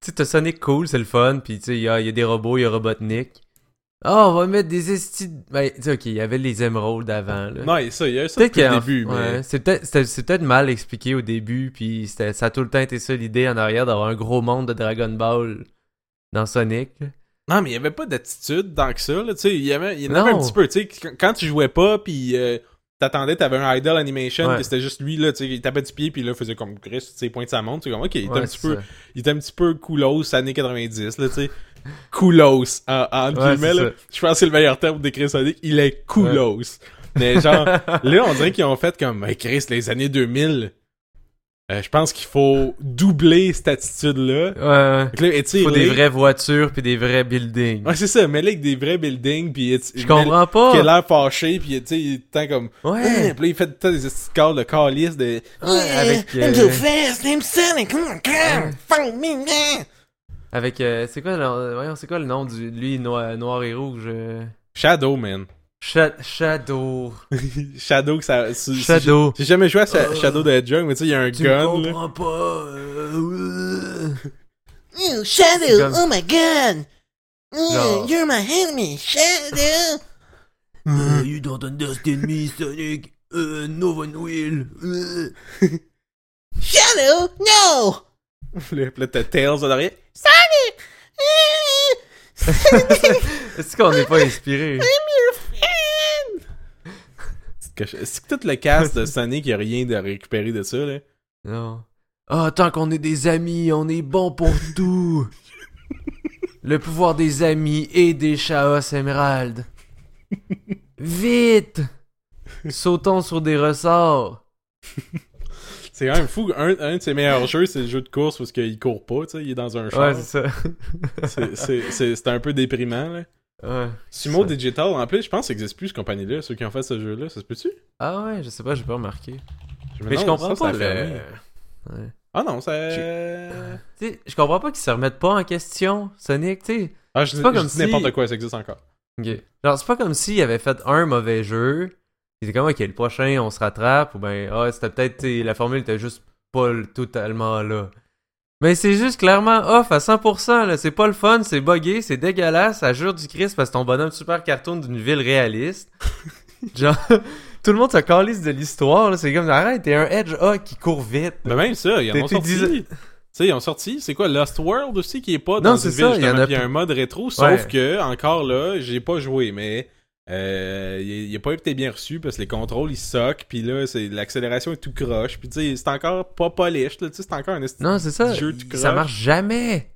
tu sais, t'as Sonic cool, c'est le fun, pis tu sais, il y a, y a des robots, il y a Robotnik. Ah, on va mettre des estis. Ben, tu sais, ok, il y avait les émeraudes avant, là. Non, ça, il y a ça depuis le début, mais... ouais, c'est peut-être mal expliqué au début puis ça a tout le temps été ça l'idée en arrière d'avoir un gros monde de Dragon Ball dans Sonic. là. Non, mais il y avait pas d'attitude tant que ça, là, tu sais, il y avait, il y en avait Non. un petit peu, tu sais, quand- quand tu jouais pas, puis euh, t'attendais, t'avais un idle animation, Ouais. c'était juste lui, là, tu sais, il tapait du pied, puis là, il faisait comme Chris, tu sais, pointe sa montre, tu sais, comme, ok, il était Ouais, un petit peu, ça. il était un petit peu coolos, années 90, là, tu sais. Coolos, en, Ouais, guillemets, là. Je pense que c'est le meilleur terme pour décrire Sonic, il est coolos. Mais genre, là, on dirait qu'ils ont fait comme, hey, Chris, les années 2000, euh, je pense qu'il faut doubler cette attitude-là. Ouais, là, Il faut des vraies voitures puis des vrais buildings. Ouais, c'est ça, mais là, avec des vrais buildings, éti- Je comprends pas. Qui a l'air fâché, pis tu sais, il est temps comme. Ouais. Ouais. Pis là, il fait tout des petits calls de calice de. Ouais, avec euh, avec euh, c'est quoi le voyons, c'est quoi le nom du lui noir, noir et rouge euh, Shadow, man. Sha- Shadow. Shadow, que ça. Shadow. J'ai jamais joué à Sa- Shadow the Hedgehog, mais tu sais, il y a un Tu gun, là. comprends pas. euh, Oh, Shadow, comme- oh my god! You're my enemy, Shadow! Uh, you don't understand me, Sonic. Uh, no one will. Uh. Shadow, no! Là, pis là, t'as Tails en arrière. Sonic! Est-ce qu'on n'est pas inspiré? Est-ce que tout le cast de Sonic, il a rien de récupérer de ça, là? Non. Ah, tant qu'on est des amis, on est bon pour tout. Le pouvoir des amis et des Chaos Emerald. Vite! Sautons sur des ressorts. C'est quand même fou. Un, un de ses meilleurs jeux, c'est le jeu de course parce qu'il court pas, tu sais, il est dans un char. Ouais, c'est ça. C'est- c'est- c'est c'est un peu déprimant, là. Ouais. Sumo Ça. Digital, en plus, je pense que ça existe plus, cette compagnie-là, ceux qui ont fait ce jeu-là, ça se peut-tu? Ah ouais, je sais pas, j'ai pas remarqué. Mais je comprends ça, pas ça le... Ouais. Ah non, ça... Sais, je comprends pas qu'ils se remettent pas en question, Sonic, tu sais. Ah, je pas je comme dis si- n'importe quoi, ça existe encore. Ok. Genre, c'est pas comme s'il avait fait un mauvais jeu. Il était comme, ok, le prochain, on se rattrape. Ou ben, ah, c'était peut-être, la formule était juste pas totalement là. Mais c'est juste clairement off à 100%, là. C'est pas le fun, c'est buggé, c'est dégueulasse, ça jure du Christ parce que ton bonhomme super cartoon d'une ville réaliste. Genre, tout le monde se calisse de l'histoire, là. C'est comme, arrête, t'es un Hedgehog qui court vite. Mais même ça, ils en T'es- ont t'es sorti. Tu sais, ils ont sorti, c'est quoi, Lost World aussi, qui est pas Non, dans c'est une ça, ville, il y en a il y a un mode rétro, sauf Ouais. que, encore là, j'ai pas joué, mais... Euh, il, il a pas été bien reçu parce que les contrôles ils soquent puis là c'est l'accélération est tout croche puis tu sais c'est encore pas polish tu sais c'est encore un Non, c'est ça. jeu tout Ça marche jamais.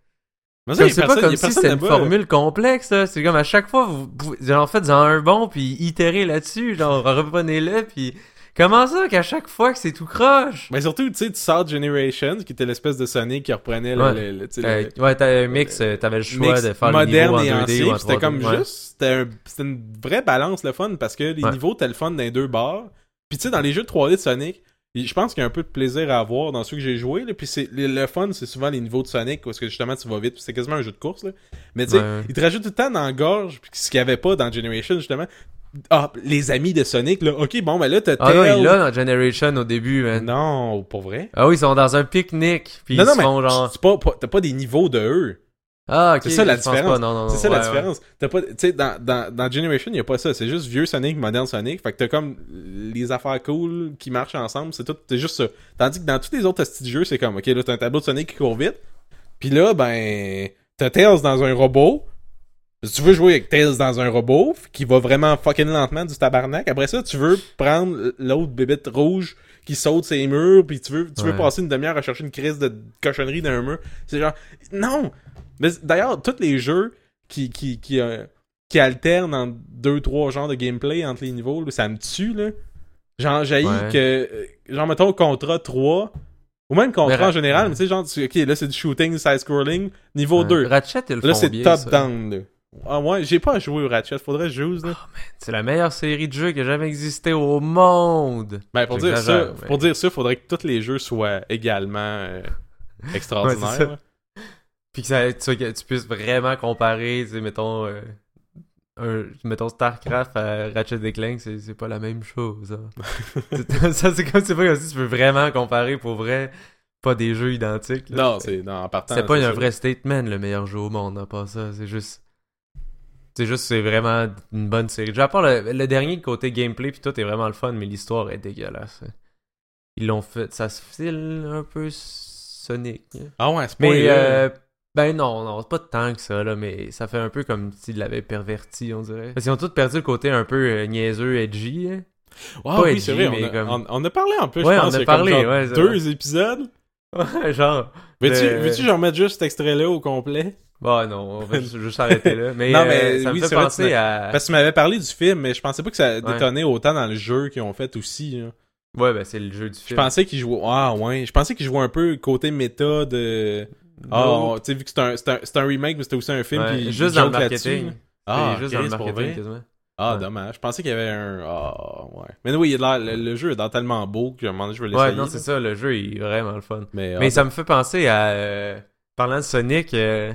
C'est pas comme si c'était une formule complexe. C'est comme à chaque fois, vous, vous en faites en un bon, puis itérez là-dessus, genre reprenez-le, puis comment ça qu'à chaque fois que c'est tout croche? Mais surtout, tu sais, tu sors de Generations, qui était l'espèce de Sonic qui reprenait le, Ouais. le- le- Euh, le- ouais, t'avais un mix, euh, t'avais le choix mix de faire le moderne niveau en et 2D ancien, C'était 3D. comme ouais. juste, c'était un- c'était une vraie balance le fun parce que les Ouais. niveaux étaient le fun dans les deux bars. Puis tu sais, dans les jeux de 3D de Sonic, je pense qu'il y a un peu de plaisir à avoir dans ceux que j'ai joué. Là, puis c'est le, le fun, c'est souvent les niveaux de Sonic parce que justement tu vas vite. puis C'est quasiment un jeu de course. Là. Mais tu sais, Ouais. ils te rajoutent tout le temps dans la gorge, puis ce qu'il n'y avait pas dans Generation justement. Ah, les amis de Sonic, là. Ok, bon, ben là, t'as Ah non, il l'a dans Generation au début, man. Non, pour vrai? Ah oui, ils sont dans un pique-nique, puis non, ils non, se mais font genre... c'est pas, pas- t'as pas des niveaux de eux. Ah, ok. C'est ça la je pense différence. pas, non, non, non. C'est ça la Ouais, ouais. différence. T'as pas, tu sais, dans, dans, dans Generation, il a pas ça. C'est juste vieux Sonic, moderne Sonic. Fait que t'as comme les affaires cool qui marchent ensemble. C'est tout, c'est juste ça. Tandis que dans tous les autres petits jeux, c'est comme, ok, là, t'as un tableau de Sonic qui court vite. Puis là, ben, t'as Tails dans un robot. Si tu veux jouer avec Tails dans un robot, qui va vraiment fucking lentement du tabarnak, après ça, tu veux prendre l'autre bébête rouge qui saute ses murs, puis tu veux, tu veux passer une demi-heure à chercher une crise de cochonnerie d'un mur. C'est genre, non! Mais d'ailleurs, tous les jeux qui, qui, qui, euh, qui alternent en deux, trois genres de gameplay entre les niveaux, là, ça me tue, là. Genre, j'ai Ouais. que, euh, genre, mettons, Contra 3, ou même Contra Mais en Ra- général, mais tu sais, genre, ok, là, c'est du shooting, side-scrolling, niveau 2. Ratchet, ils le Là, c'est top-down, là. Ah, ouais, j'ai pas joué au Ratchet, faudrait que je joue, là. C'est la meilleure série de jeux qui a jamais existé au monde. Ben, pour dire ça, mais- pour dire ça, faudrait que tous les jeux soient également euh, extraordinaires. Ouais. Puis que, ça, tu, que tu puisses vraiment comparer, tu sais, mettons, euh, un, mettons StarCraft à Ratchet Clank, c'est c'est pas la même chose. hein. C'est- ça, c'est comme, c'est pas comme si tu peux vraiment comparer pour vrai, pas des jeux identiques. là. Non, c'est non, en partant. C'est pas un vrai statement, le meilleur jeu au monde, pas ça. C'est juste. C'est juste, c'est vraiment une bonne série. Genre, à part le, le dernier côté gameplay, puis tout est vraiment le fun, mais l'histoire est dégueulasse. Ils l'ont fait. Ça se file un peu Sonic. Ah ouais, c'est Mais, euh, ben non, non, c'est pas tant que ça, là, mais ça fait un peu comme s'ils l'avaient perverti, on dirait. Parce qu'ils ont tous perdu le côté un peu euh, niaiseux, edgy. hein. Pas oui, edgy, c'est vrai, mais on a, comme- on, on a parlé en plus, Ouais, je on pense, a y a comme parlé, genre ouais, c'est deux épisodes. Ouais, genre. Veux-tu veux-tu que je remette juste cet extrait-là au complet? Bon, non, on va juste, arrêter là. Mais, Non, euh, mais ça oui, me fait vrai, penser à. Parce que tu m'avais parlé du film, mais je pensais pas que ça Ouais. détonnait autant dans le jeu qu'ils ont fait aussi. là. Ouais, ben c'est le jeu du Je film. pensais qu'ils jouaient... Ah ouais, je pensais qu'ils jouaient un peu côté méta de... Ah, Nope. tu sais, vu que c'est un, un, remake, mais c'était aussi un film Ouais, qui juste dans le marketing. Ah, juste dans le marketing, quasiment. Ah, Ouais. dommage. Je pensais qu'il y avait un... Ah, ouais. Mais oui, le, le jeu est dans tellement beau que moment donné, je vais l'essayer. Ouais, non, c'est ça, le jeu est vraiment le fun. Mais, Mais ah, ça me fait penser à. euh, parlant de Sonic. euh,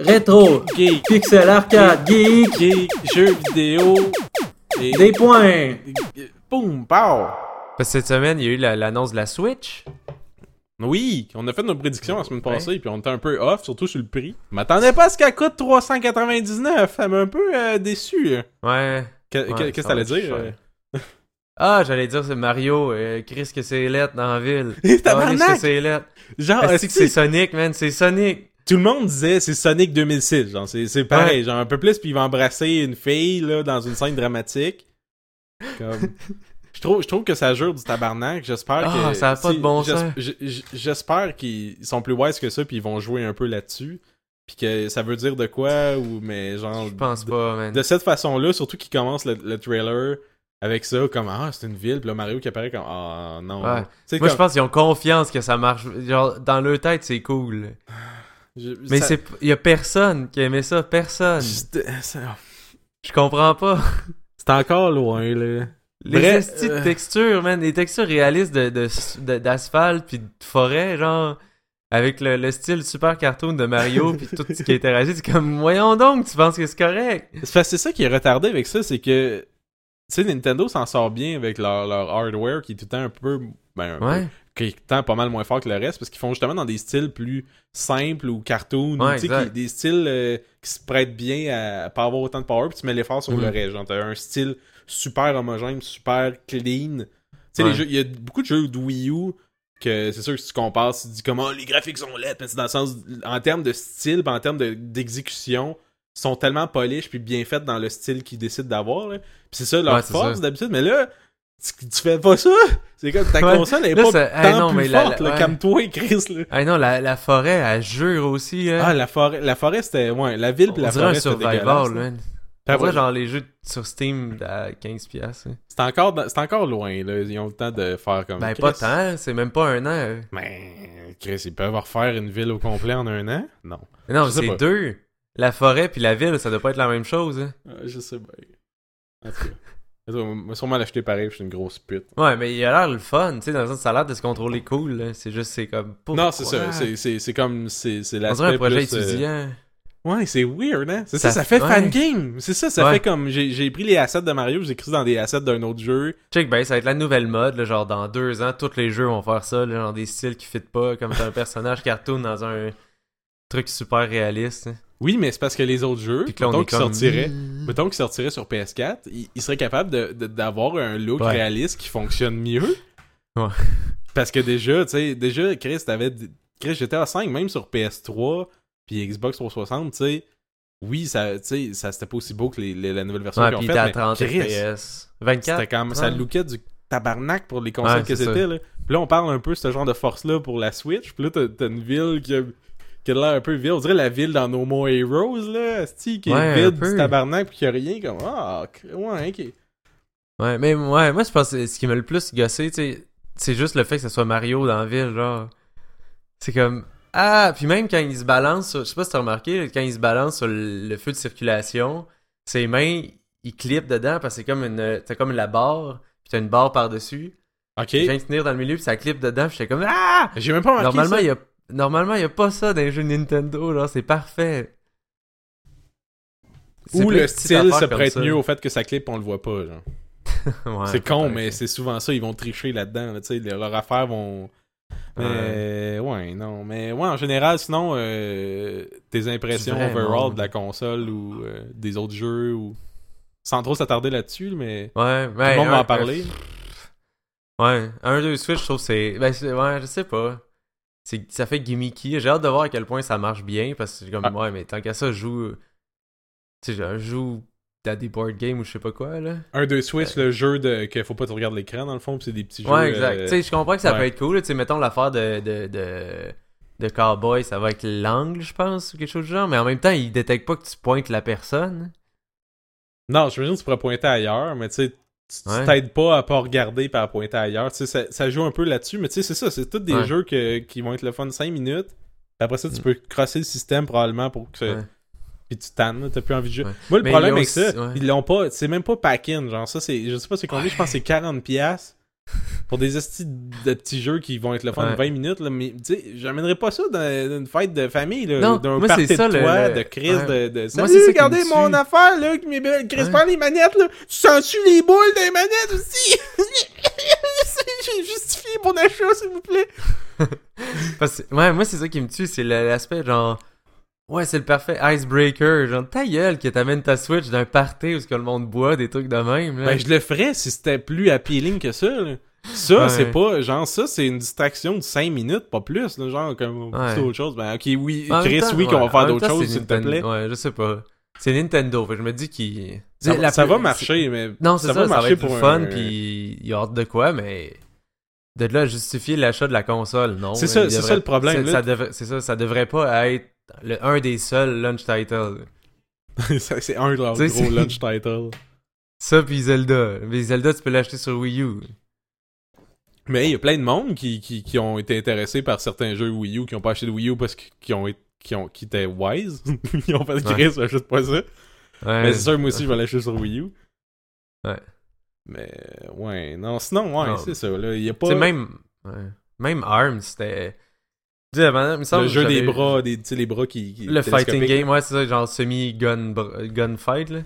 Rétro, geek, pixel arcade, geek, geek, jeux vidéo... Et... des points. Boum, pow! Parce que cette semaine, il y a eu la- l'annonce de la Switch. Oui, on a fait nos prédictions la semaine passée, puis on était un peu off, surtout sur le prix. Je m'attendais pas à ce qu'elle coûte 399, ça m'a un peu euh, déçu. Ouais. Ouais, que- Qu'est-ce que t'allais dire? Ah, j'allais dire c'est Mario, euh, Chris que c'est lettre dans la ville. Tabarnak! Que c'est lettre. Genre, Est-ce que esti, c'est Sonic, man? C'est Sonic. Tout le monde disait c'est Sonic 2006, genre c'est c'est pareil, genre un peu plus, puis il va embrasser une fille là, dans une scène dramatique. Comme... Je trouve, je trouve que ça jure du tabarnak. J'espère Ah, que. ça a pas de bon sens. J'espère qu'ils sont plus wise que ça, puis ils vont jouer un peu là-dessus. Puis que ça veut dire de quoi, ou mais genre. Je pense pas, man. de cette façon-là, surtout qu'ils commencent le, le trailer avec ça, comme Ah, c'est une ville, puis là Mario qui apparaît comme Ah, non. Ouais. Moi, je pense qu'ils ont confiance que ça marche. Genre, dans leur tête, c'est cool. je- Mais ça- c'est, il y a personne qui aimait ça, personne. Ça- Je comprends pas. C'est encore loin, là. Les Bref, estis de euh, textures, man, les textures réalistes de, d'asphalte puis de forêt, genre avec le, le style super cartoon de Mario puis tout ce qui interagit, c'est comme voyons donc, tu penses que c'est correct? C'est ça qui est retardé avec ça, c'est que. Tu sais, Nintendo s'en sort bien avec leur, leur hardware qui est tout le temps un peu. Ben, un peu- Ouais. Qui est pas mal moins fort que le reste parce qu'ils font justement dans des styles plus simples ou cartoon Ouais, tu sais, des styles euh, qui se prêtent bien à pas avoir autant de power puis tu mets l'effort sur Mhm. le reste genre t'as un style super homogène super clean tu sais Ouais. il y a beaucoup de jeux de Wii U que c'est sûr que si tu compares tu te dis comment les graphiques sont laids mais c'est dans le sens en termes de style en termes de- d'exécution ils sont tellement polish puis bien faits dans le style qu'ils décident d'avoir. Puis c'est ça leur Ouais, force d'habitude mais là tu, tu fais pas ça? C'est comme ta Ouais. console est Là, pas ça- tant hey, non, plus mais la- forte la- là, ouais. calme-toi Chris là. Ah non, la, la forêt, elle jure aussi, hein. Ah, la forêt, la forêt c'était. Ouais, la ville puis on la forêt c'était dégueulasse, man. Dirait genre les jeux sur Steam à 15$. piastres, hein. C'est encore, dans- encore loin, là. Ils ont le temps de faire comme. Ben Chris. pas tant, c'est même pas un an. euh. Mais. Chris, ils peuvent refaire une ville au complet en un an? Non. Mais Non, c'est deux. La forêt puis la ville, ça doit pas être la même chose. Hein. Euh, je sais bien. En tout cas. Moi, sûrement l'acheter pareil, je suis une grosse pute. Ouais, mais il a l'air le fun, tu sais, dans le sens ça a l'air de se contrôler cool. C'est juste, c'est comme. Non, c'est ça. C'est, comme. C'est, c'est On dirait un projet plus, euh, étudiant. Ouais, c'est weird, hein? C'est ça, Ça- ça fait ouais. fangame. C'est ça, ça Ouais. fait comme. J'ai, j'ai pris les assets de Mario, j'ai écrit dans des assets d'un autre jeu. Check, ben, ça va être la nouvelle mode, là, genre dans deux ans, tous les jeux vont faire ça, là, genre des styles qui fit pas, comme t'as un personnage cartoon dans un truc super réaliste. hein. Oui, mais c'est parce que les autres jeux, là, on mettons qu'ils comme- sortiraient, sortiraient sur PS4, ils, ils seraient capables de- de- d'avoir un look Ouais. réaliste qui fonctionne mieux. Ouais. Parce que déjà, tu sais, déjà, Chris, t'avais. Chris, GTA 5, même sur PS3, puis Xbox 360, tu sais. Oui, ça, tu sais, ça c'était pas aussi beau que les, les- la nouvelle version Ouais, qu'ils ont faite, mais 30 Chris, FPS. 24. C'était comme, ça 30. lookait du tabarnak pour les consoles Ouais, que c'était. Là. Puis là, on parle un peu de ce genre de force-là pour la Switch. Puis là, t'as t'as une ville qui a, qui a l'air un peu vide. On dirait la ville dans No More Heroes, là, esti, qui est Ouais, vide, du tabarnak, pis qu'il y a rien, comme, ah, cr- ouais, ok. Ouais, mais ouais, moi je pense que ce qui m'a le plus gossé, tu sais, c'est juste le fait que ce soit Mario dans la ville, genre. C'est comme. Ah, puis même quand il se balance, sur- je sais pas si t'as remarqué, quand il se balance sur le, le feu de circulation, ses mains, il clip dedans parce que c'est comme une. T'as comme la barre, puis t'as une barre par-dessus. Ok. Puis il vient de tenir dans le milieu, puis ça clip dedans, puis j'étais comme Ah! J'ai même pas remarqué Normalement, ça. il y a. Normalement, il a pas ça dans les jeux Nintendo, genre, c'est parfait. Ou le style se prête mieux au fait que ça clip, on le voit pas, genre. Ouais, c'est con, mais c'est souvent ça, ils vont tricher là-dedans, là, tu sais, leurs affaires vont... Mais, ouais, non, mais ouais, en général, sinon, euh, tes impressions Vraiment. overall de la console ou euh, des autres jeux, ou... Sans trop s'attarder là-dessus, mais Ouais, tout ben, le monde va en parler. Ouais, un 2 Switch, je trouve que c'est. Ben, ouais, je sais pas. Ça fait gimmicky. J'ai hâte de voir à quel point ça marche bien parce que comme, Ah. ouais, mais tant qu'à ça, je joue. Tu sais, je joue à des board games ou je sais pas quoi, là. Un de Switch, le jeu de que faut pas te regarder l'écran, dans le fond, c'est des petits jeux... Ouais, exact. euh, Tu sais, je comprends que ça ouais. peut être cool. Tu sais, mettons l'affaire de, de, de, de Cowboy, ça va être l'angle, je pense, ou quelque chose du genre. Mais en même temps, il détecte pas que tu pointes la personne. Non, j'imagine que tu pourrais pointer ailleurs, mais tu sais, tu Ouais. t'aides pas à pas regarder par pointer ailleurs. Tu sais, ça, ça joue un peu là-dessus, mais tu sais, c'est ça, c'est tous des Ouais. jeux que, qui vont être le fun 5 minutes. Après ça, tu Mm. peux crosser le système probablement pour que. Ouais. Puis tu tannes, t'as plus envie de jouer. Moi, le Mais problème avec ça, aussi- ils l'ont pas. C'est même pas pack-in, genre ça, c'est. Je sais pas c'est combien, je pense que c'est 40$ piastres pour des estis de petits jeux qui vont être le fun Ouais. 20 minutes, là, mais tu sais, j'amènerais pas ça dans une fête de famille, là, d'un moi, party de toi, le- de ouais. de, de Moi, Salut, ça me regardez mon tue. affaire, là, qui mes belles- Chris, Ouais. prends les manettes, là, tu sens-tu les boules des manettes aussi? J'ai justifié mon achat, s'il vous plaît. Parce que- ouais, moi, c'est ça qui me tue, c'est l'aspect genre. Ouais, c'est le parfait icebreaker. Genre, ta gueule que t'amènes ta Switch d'un party où ce que le monde boit, des trucs de même. Là. Ben, je le ferais si c'était plus appealing que ça, là. Ça, Ouais. c'est pas, genre, ça, c'est une distraction de 5 minutes, pas plus, là, genre, comme, Ouais. c'est autre chose. Ben, ok, oui, En Chris, temps, oui, qu'on va faire d'autres choses, s'il te plaît. Ouais, je sais pas. C'est Nintendo, fait je me dis qu'il. Ça, La ça plus- va marcher, mais. Non, c'est ça, ça, va marcher être le pour fun, un- puis il y a hâte de quoi, mais. De là justifier l'achat de la console, non. C'est ça- devrait- ça le problème, c'est- ça ça, ça devrait pas être le, un des seuls launch titles. Ça, c'est un de leurs gros launch titles. Ça, puis Zelda. Mais Zelda, tu peux l'acheter sur Wii U. Mais il y a plein de monde qui, qui, qui ont été intéressés par certains jeux Wii U, qui ont pas acheté de Wii U parce que- qui ont, qui ont, qui étaient wise. Ils ont fait Chris, j'achète pas ça. Ouais. Mais c'est sûr, moi aussi, je vais l'acheter sur Wii U. Ouais. Mais, ouais, non, sinon, ouais, c'est ça, là. Il y a pas. Même. ouais. Même ARMS, c'était. Tu sais, avant, il me semble le jeu des bras, des, tu sais, les bras qui. qui Le fighting game, ouais, c'est ça, genre semi-gun gunfight, là.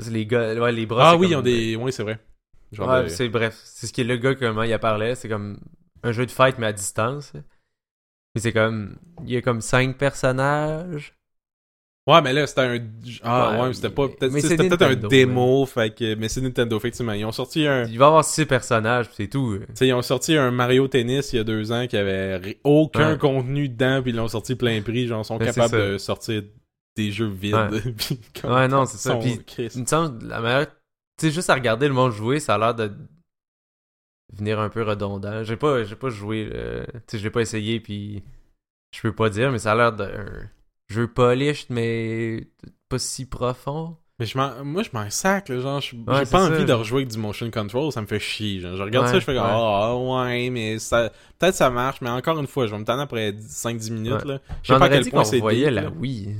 C'est les, gars, ouais, les bras. Ah oui, ils ont des. Oui, c'est vrai. Ouais, de- c'est bref. C'est ce qui est le gars, comment il parlait. C'est comme un jeu de fight, mais à distance. Mais c'est comme. Il y a comme cinq personnages. Ouais, mais là, c'était un. Ah, Ouais, c'était pas. Peut-être mais c'était peut-être un démo, fait que. Mais c'est Nintendo, effectivement. Ils ont sorti un. Il va y avoir six personnages, c'est tout. Tu ils ont sorti un Mario Tennis il y a deux ans qui avait aucun Ouais. contenu dedans, puis ils l'ont sorti plein prix. Genre, ils sont Mais capables de sortir des jeux vides. Ouais. Non, c'est ça. Puis, il me semble, la meilleure. Tu sais, juste à regarder le monde jouer, ça a l'air de venir un peu redondant. J'ai pas, j'ai pas joué. euh, Tu sais, j'ai pas essayé, puis je peux pas dire, mais ça a l'air d'un jeu polished, mais pas si profond. Mais je m'en- moi, je m'en sac, là, genre, je- j'ai Ouais, pas ça. envie de rejouer avec du motion control, ça me fait chier. Genre, je regarde Ouais, ça, je fais comme, ouais. ah, ouais, mais ça, peut-être ça marche, mais encore une fois, je vais me tendre après 5-10 minutes, là. Je sais pas à quel point c'est voyait deep, la là. Wii.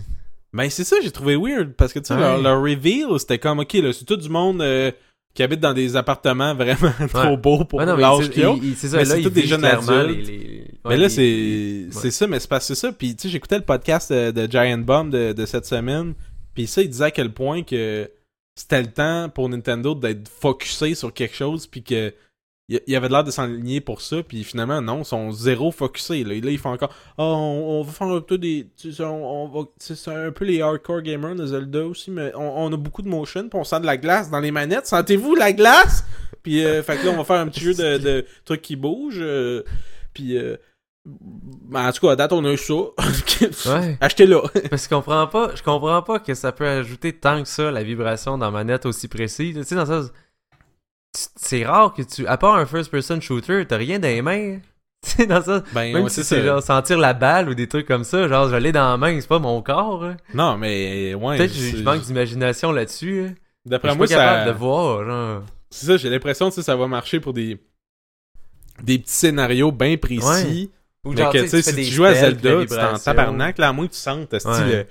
Ben, c'est ça, j'ai trouvé weird, parce que, tu sais, Ouais. leur, leur reveal, c'était comme, ok, là, c'est tout du monde euh, qui habite dans des appartements vraiment trop Ouais. beaux pour Ouais, mais l'âge qu'ils ont. c'est ça, Mais là, c'est tous des jeunes adultes. les- les- Mais là, c'est c'est ça, mais c'est parce que ça. Puis, tu sais, j'écoutais le podcast de, de Giant Bomb de, de cette semaine. Puis ça, il disait à quel point que c'était le temps pour Nintendo d'être focusé sur quelque chose. Puis que il avait l'air de s'enligner pour ça. Puis finalement, non, ils sont zéro focusés. Là, là ils font encore Ah, on, on va faire un peu des. On, on va, c'est un peu les hardcore gamers de Zelda aussi. Mais on, on a beaucoup de motion. Puis on sent de la glace dans les manettes. Sentez-vous la glace Puis, euh, fait que là, on va faire un petit jeu de, de trucs qui bougent. euh, puis. euh, ben, en tout cas, à date, on a eu ça. Ouais. Achetez-le. Parce que je comprends pas, je comprends pas que ça peut ajouter tant que ça la vibration dans manette aussi précise. Tu sais, dans ça, c'est rare que tu, à part un first-person shooter, t'as rien dans les mains. Tu sais, dans ça. Ben, Même ouais, si c'est c'est genre sentir la balle ou des trucs comme ça, genre je l'ai dans la main, c'est pas mon corps. hein. Non, mais ouais. Peut-être que c'est- je manque d'imagination là-dessus. hein. D'après suis moi, capable de voir, genre. C'est ça, j'ai l'impression que ça va marcher pour des des petits scénarios bien précis. Ou mais genre, que, tu sais, si tu joues à Zelda, t'en vibration. tabarnak, là, à moins que tu sentes, Ouais. le,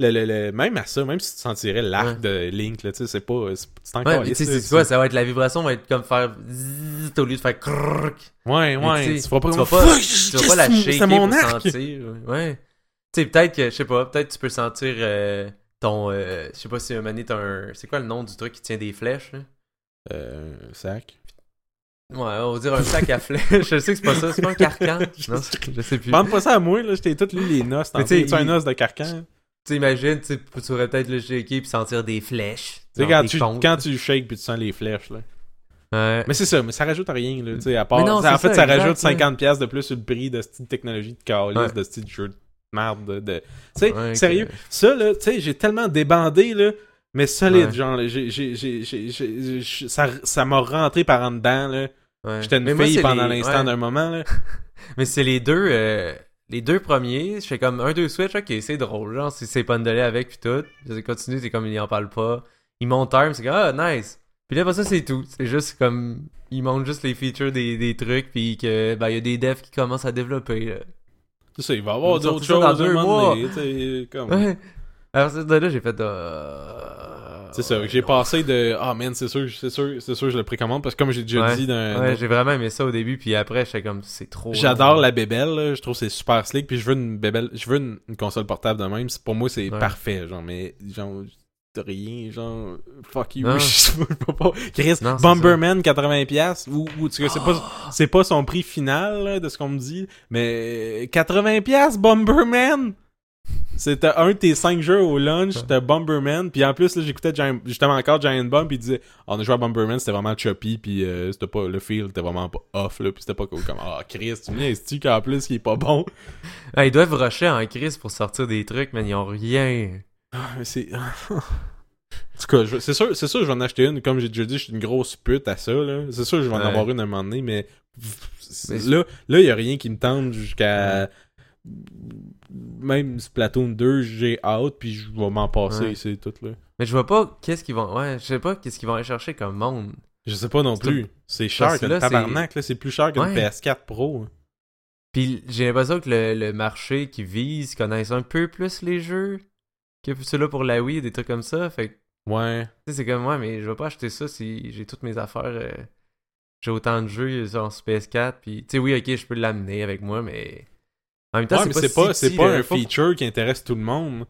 le, le- le- même à ça, même si tu sentirais l'arc de Link, là, tu sais, c'est pas, c'est c'est encore Ouais, tu sais, quoi, ça va être la vibration va être comme faire zzzz au lieu de faire crrrk. Ouais, ouais, tu feras pas tu vas pas, tu vas pas la shaker mon pour arc. sentir. Ouais. Tu sais, peut-être que, je sais pas, peut-être tu peux sentir euh, ton, euh, je sais pas si un t'as un, c'est quoi le nom du truc qui tient des flèches, là? Euh, sac. Ouais, on va dire un sac à flèches. je sais que c'est pas ça, c'est pas un carcan. non, je sais plus. Bande pas ça à moi, là, j'étais tout lu les noces. Sais, un os de carcan. Tu imagines, tu pourrais peut-être le shaker puis sentir des flèches. Tu sais, Genre quand tu, quand tu shakes puis tu sens les flèches, là. Ouais. Mais c'est ça, mais ça rajoute rien, là, tu sais, à part... Non, en fait, ça, rajoute ouais. 50$ piastres de plus sur le prix de cette technologie de calice, Ouais. de ce jeu de merde, de... de- Tu sais, Ouais, sérieux, ça, là, tu sais, j'ai tellement débandé, là, mais solide, Ouais. genre, j'ai... Ça ça m'a rentré par en dedans, là. Ouais. J'étais une fille pendant les- l'instant ouais. d'un moment, là. Mais c'est les deux, euh, les deux premiers. Je fais comme un, deux switch, ok, c'est drôle. Genre, c'est lait avec puis tout. Je continue, c'est comme il en parle pas. Il monte terme, c'est comme ah, nice. Puis là, après ça, c'est tout. C'est juste comme. Il montre juste les features des, des trucs, puis que, ben, il y a des devs qui commencent à développer, là. C'est ça, il va y avoir d'autres choses dans deux mois. donné, comme... Ouais. Alors, c'est de là, j'ai fait. euh, C'est ça, j'ai passé de ah man, c'est sûr, c'est sûr, c'est sûr, je le précommande parce que comme j'ai déjà Ouais. dit dans Ouais, j'ai vraiment aimé ça au début, puis après, j'étais comme, c'est trop. J'adore la bébelle, là. je trouve c'est super slick, puis je veux une bébelle, je veux une, une console portable de même, pour moi c'est Ouais. parfait, genre, mais genre, de rien, genre, fuck you, je peux pas. Chris, Non, Bomberman 80$, ou, ou tu sais, c'est pas, c'est pas son prix final, là, de ce qu'on me dit, mais 80$ Bomberman! C'était un de tes 5 jeux au lunch, c'était Bomberman, puis en plus, là, j'écoutais justement encore Giant Bomb, puis il disait, on a joué à Bomberman, c'était vraiment choppy, puis euh, c'était pas, le feel était vraiment pas off, là, puis c'était pas cool, comme, ah, Chris, tu viens, tu qu'en plus, il est pas bon? Ah, ils doivent rusher en crise pour sortir des trucs, mais ils ont rien. Ah, c'est... en tout cas, c'est sûr, c'est sûr, je vais en acheter une, comme j'ai déjà dit, je suis une grosse pute à ça, là. C'est sûr, je vais en Ouais. avoir une à un moment donné, mais, Mais- là, là, y a rien qui me tente jusqu'à... Même Splatoon 2, j'ai hâte, puis je vais m'en passer, Ouais. c'est tout, là. Mais je vois pas qu'est-ce qu'ils vont. Ouais, je sais pas qu'est-ce qu'ils vont aller chercher comme monde. Je sais pas non plus. C'est cher c'est- tabarnak, là. C'est plus cher qu'une Ouais. PS4 Pro. hein. Puis j'ai l'impression que le, le marché qui vise connaisse un peu plus les jeux que ceux-là pour la Wii, des trucs comme ça. Fait que, tu Ouais. sais, c'est comme moi, mais je vais pas acheter ça si j'ai toutes mes affaires. euh, j'ai autant de jeux sur PS4. Puis, tu sais, oui, ok, je peux l'amener avec moi, mais. En même temps, Ouais, c'est pas, pas, si un feature qui intéresse tout le monde.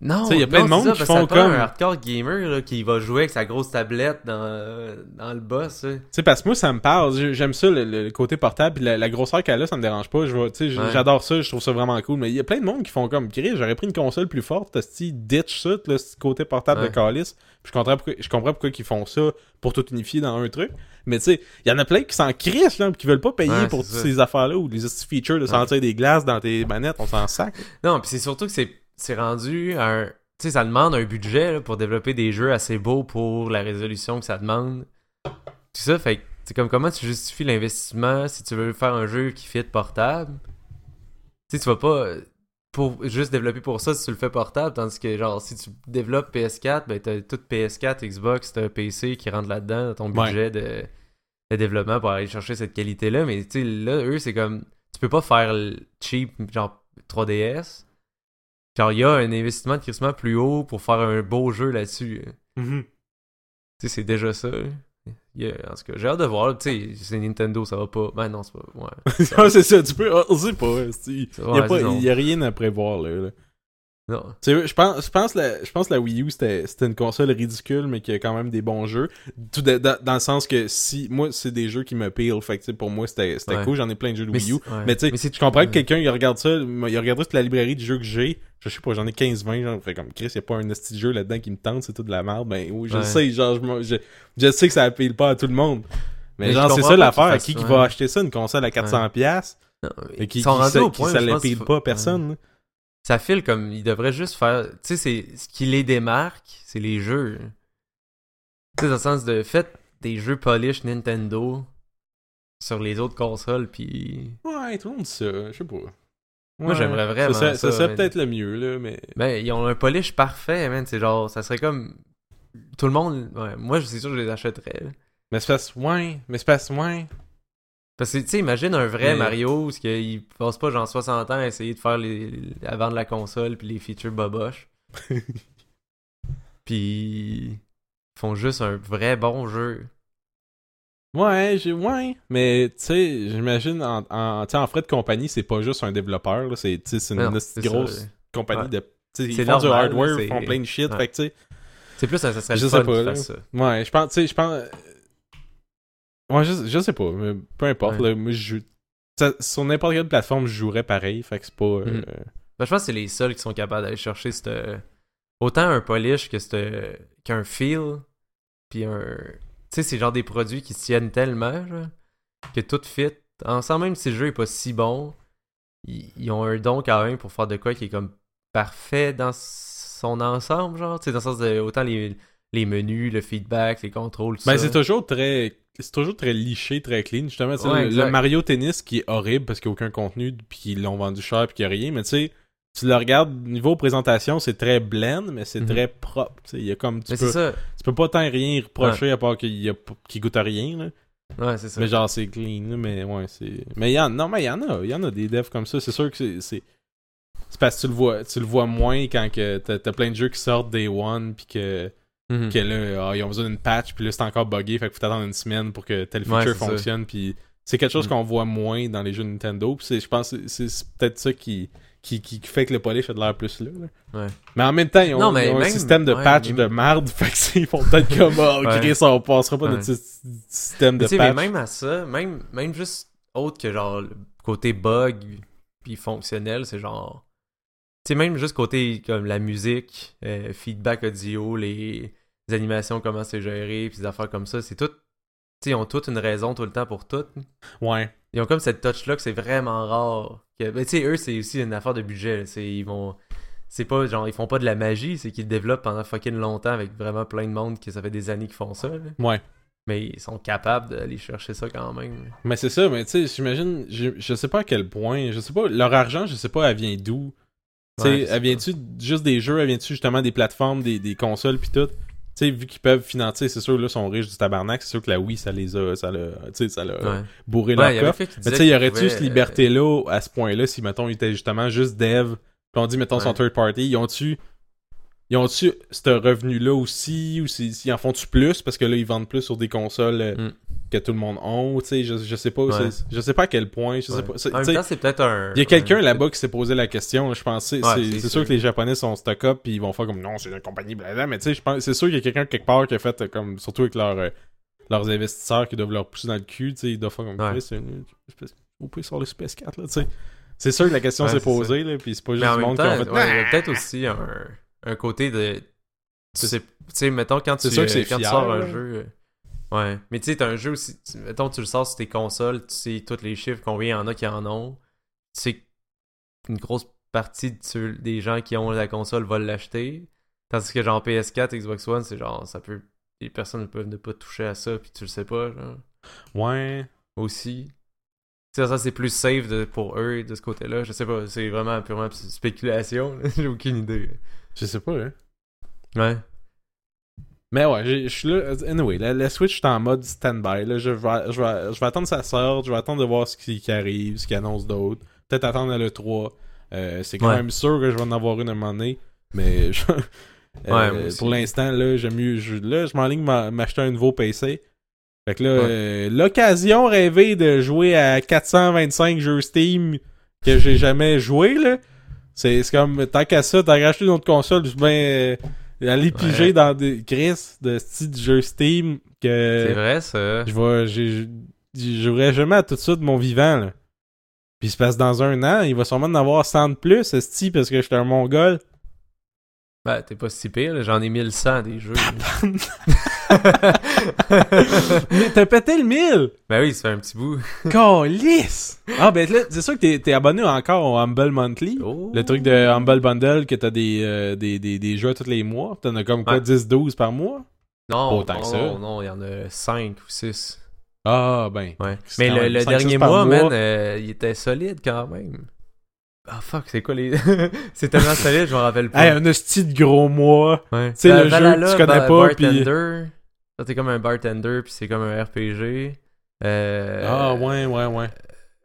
Non, sais, y a plein non, de monde ça, qui font ça comme- un hardcore gamer là, qui va jouer avec sa grosse tablette dans, dans le boss. Tu sais, parce que moi, ça me parle. J'ai- J'aime ça, le, le côté portable. Puis la, la grosseur qu'elle a, ça me dérange pas. Ouais. j'adore ça. Je trouve ça vraiment cool. Mais il y a plein de monde qui font comme, Chris, j'aurais pris une console plus forte. Si ditch ça, le côté portable de. Calis. Je comprends pourquoi, je comprends pourquoi ils font ça pour tout unifier dans un truc. Mais tu sais, il y en a plein qui s'en crissent, là, qui veulent pas payer Ouais, pour toutes ça. ces affaires-là ou les features de sentir des glaces dans tes manettes. On s'en sac. Non, puis c'est surtout que c'est c'est rendu à un. Tu sais, ça demande un budget là, pour développer des jeux assez beaux pour la résolution que ça demande. Tout ça, fait c'est comme comment tu justifies l'investissement si tu veux faire un jeu qui fit portable? Tu sais, tu vas pas. Pour juste développer pour ça si tu le fais portable, tandis que genre si tu développes PS4, ben t'as tout PS4, Xbox, t'as un PC qui rentre là-dedans dans ton Ouais. budget de, de développement pour aller chercher cette qualité-là. Mais tu sais, là, eux, c'est comme. Tu peux pas faire cheap, genre 3DS. Genre, il y a un investissement de crissement plus haut pour faire un beau jeu là-dessus. Mhm. Tu sais, c'est déjà ça. En tout cas, j'ai hâte de voir. Tu sais, c'est Nintendo, ça va pas. Ben non, c'est pas. Ouais. C'est ça, tu peux. On sait pas. Il Ça y, a rien à prévoir, là. là. Non. Tu sais, je pense, je pense la, je pense la Wii U c'était, c'était une console ridicule mais qui a quand même des bons jeux. Tout de- dans, dans le sens que si moi c'est des jeux qui me pile, fait que pour moi c'était, c'était Ouais. cool. J'en ai plein de jeux de Mais Wii U. ouais. Mais tu sais, je comprends que ouais. quelqu'un il regarde ça, il regarde toute la librairie de jeux que j'ai. Je sais pas, j'en ai 15-20, genre, fait comme Chris, y a pas un esti de jeu là-dedans qui me tente, c'est tout de la merde. Ben oui, je Ouais. sais, genre, je, je, je sais que ça appeale pas à tout le monde. Mais, genre, c'est ça l'affaire. qui, qui ça, va acheter ça, une console à 400$? piastres Non, Et qui, qui, ça- au qui point, ça l'épile qu'il faut- pas à personne. Ça file comme. Ils devraient juste faire. Tu sais, c'est ce qui les démarque, c'est les jeux. Tu sais, dans le sens de. Faites des jeux polish Nintendo. sur les autres consoles, puis... Ouais, tout le monde dit ça, je sais pas. Moi, j'aimerais vraiment Ça, serait- ça, ça serait peut-être le mieux, là, mais. Ben, ils ont un polish parfait, man. C'est genre, ça serait comme... Tout le monde... Ouais, moi, c'est sûr que je les achèterais. là. Mais c'est parce ouais, mais c'est parce ouais. Parce que, tu sais, imagine un vrai Mais- Mario, où il passe pas genre 60 ans à essayer de faire les... à vendre la console, puis les features boboches. puis... Ils font juste un vrai bon jeu. Ouais, j'ai ouais, mais tu sais, j'imagine en en, frais de compagnie, c'est pas juste un développeur, là, c'est une Non, de grosse ça. compagnie Ouais. de ils C'est font du hardware, ils font plein de shit, Ouais. fait que tu sais, C'est plus, ça, ça serait Je le sais pas, ça. Ouais, je pense, tu sais, je pense. Euh, Ouais, je, je sais pas, mais peu importe, Ouais. là, moi, je ça- sur n'importe quelle plateforme, je jouerais pareil, fait que c'est pas. euh, Mhm. Ben, je pense que c'est les seuls qui sont capables d'aller chercher cette... autant un polish que cette... qu'un feel, puis un... Tu sais, c'est genre des produits qui se tiennent tellement, genre, que tout fit. Ensemble, même si le jeu est pas si bon, ils, ils ont un don quand même pour faire de quoi qui est comme parfait dans son ensemble, genre. Tu sais, dans le sens de autant les, les menus, le feedback, les contrôles, tout Ben, ça. c'est toujours très. C'est toujours très liché, très clean. Justement, Ouais, le, Mario Tennis qui est horrible parce qu'il n'y a aucun contenu, puis qu'ils l'ont vendu cher, puis qu'il n'y a rien. Mais tu sais, tu le regardes, niveau présentation, c'est très blend, mais c'est Mhm. très propre. Il y a comme. Tu Mais peux, c'est ça. tu peux pas tant rien reprocher à part qu'il qu'il goûte à rien, là. Ouais, c'est ça. Mais genre, c'est clean, mais ouais, c'est. Mais il y en, non, mais il y en a. Il y en a des devs comme ça. C'est sûr que c'est. C'est parce que tu le vois, tu le vois moins quand que t'as plein de jeux qui sortent Day One, puis que, Mhm. que là, ah, ils ont besoin d'une patch, puis là, c'est encore buggé, fait qu'il faut attendre une semaine pour que tel Ouais, feature fonctionne, puis c'est quelque chose Mhm. qu'on voit moins dans les jeux Nintendo, puis je pense que c'est peut-être ça qui, qui, qui, fait que le polish a de l'air plus là. là. Ouais. Mais en même temps, ils ont, Non, mais ils ont un même- système de patch de merde, fait que c'est- ils font peut-être comme, oh. Chris, on passera pas notre sy- système de Mais sais, mais patch. même à ça, même, même juste autre que genre le côté bug puis fonctionnel, c'est genre. Tu sais, même juste côté comme la musique, euh, feedback audio, les, les animations, comment c'est géré, puis des affaires comme ça, c'est tout. Tu sais, ils ont toutes une raison tout le temps pour tout. Ouais. Ils ont comme cette touch-là que c'est vraiment rare. Que, ben, tu sais, eux, c'est aussi une affaire de budget. ils vont. C'est pas genre, ils font pas de la magie, c'est qu'ils développent pendant fucking longtemps avec vraiment plein de monde que ça fait des années qu'ils font ça. là. Ouais. Mais ils sont capables d'aller chercher ça quand même. Mais c'est ça, mais tu sais, j'imagine, je, je sais pas à quel point, je sais pas, leur argent, je sais pas, elle vient d'où. Tu sais, Ouais, elle vient-tu juste des jeux, elle vient-tu justement des plateformes, des, des consoles pis tout? Tu sais, vu qu'ils peuvent financer, c'est sûr, là, sont riches du tabarnak, c'est sûr que la Wii, ça les a, ça l'a, tu sais, ça l'a Ouais. bourré Ouais, leur coffre. Mais tu sais, y aurait-tu pouvait, cette liberté-là à ce point-là si, mettons, ils étaient justement juste dev, pis on dit, mettons, son third party, ils ont-tu, ils ont-tu ce revenu-là aussi, ou s'ils en font-tu plus, parce que là, ils vendent plus sur des consoles euh, Mm. que tout le monde ont, tu sais, je, je sais pas, Ouais. je sais pas à quel point, je sais Ouais. pas. En même temps, c'est peut-être un. il y a quelqu'un un- là-bas qui s'est posé la question, je pense. C'est Ouais, sûr. sûr. que les Japonais sont stock-up puis ils vont faire comme non, c'est une compagnie blablabla. Mais tu sais, je pense c'est sûr qu'il y a quelqu'un quelque part qui a fait euh, comme, surtout avec leurs euh, leurs investisseurs qui doivent leur pousser dans le cul, tu sais, ils doivent faire comme c'est une au pire sur le PS4 là, tu sais. C'est sûr que la question s'est posée là, puis c'est pas juste même monde qui ont fait. ouais, il y a peut-être aussi un, un côté de. Tu sais, mettons, quand tu, C'est sûr que c'est quand tu sors un là. jeu. euh, Ouais. Mais tu sais, t'as un jeu aussi. Mettons, tu le sors sur tes consoles, tu sais tous les chiffres, combien il y en a qui en ont. Tu sais qu'une grosse partie de des gens qui ont la console vont l'acheter. Tandis que genre PS4, Xbox One, c'est genre, ça peut. Les personnes peuvent ne pas toucher à ça, puis tu le sais pas, genre. Ouais. Aussi. Tu sais, ça, c'est plus safe de- pour eux de ce côté-là. Je sais pas, c'est vraiment purement spéculation. J'ai aucune idée. Je sais pas, hein. Ouais. Mais ouais, je suis là. Anyway, la, la Switch est en mode stand-by. Là. Je, vais, je, vais, je vais attendre sa sorte, je vais attendre de voir ce qui, qui arrive, ce qui annonce d'autre. Peut-être attendre à l'E3. Euh, c'est quand Ouais. même sûr que je vais en avoir une à un moment donné. Mais je- euh, Ouais, pour l'instant, là, j'aime mieux. Je, là, je m'enligne m'a- m'acheter un nouveau PC. Fait que là, Ouais. euh, l'occasion rêvée de jouer à 425 jeux Steam que j'ai jamais joué, là. C'est comme, tant qu'à ça, t'as racheté une autre console, je vais ben, aller piger Ouais. dans des grises de style jeu Steam que C'est vrai, ça. je je jouerai jamais à tout ça de mon vivant, là. Puis il se passe dans un an, il va sûrement en avoir 100 de plus, esti, parce que j'étais un mongol. Ben, t'es pas si pire, j'en ai 1100 des jeux. Mais t'as pété le 1000! ben oui, ça fait un petit bout. Calice! Ah, ben là, c'est sûr que t'es, t'es abonné encore au Humble Monthly. Oh. Le truc de Humble Bundle, que t'as des, euh, des, des, des jeux tous les mois. T'en as comme quoi, Ouais. 10-12 par mois? Non, Autant non, que ça. non, il y en a 5 ou 6. Ah, ben. Ouais. Mais le, même le 5-6 dernier mois, mois. man, euh, il était solide quand même. Ah fuck, c'est quoi les. c'est tellement solide, je m'en rappelle pas. Hey, un hostie de gros mois. Ouais. sais, Euh, le jeu que tu connais ba- pas, Bartender. Ça, t'es comme un bartender, puis c'est comme un RPG. Euh... Ah, ouais, ouais, ouais.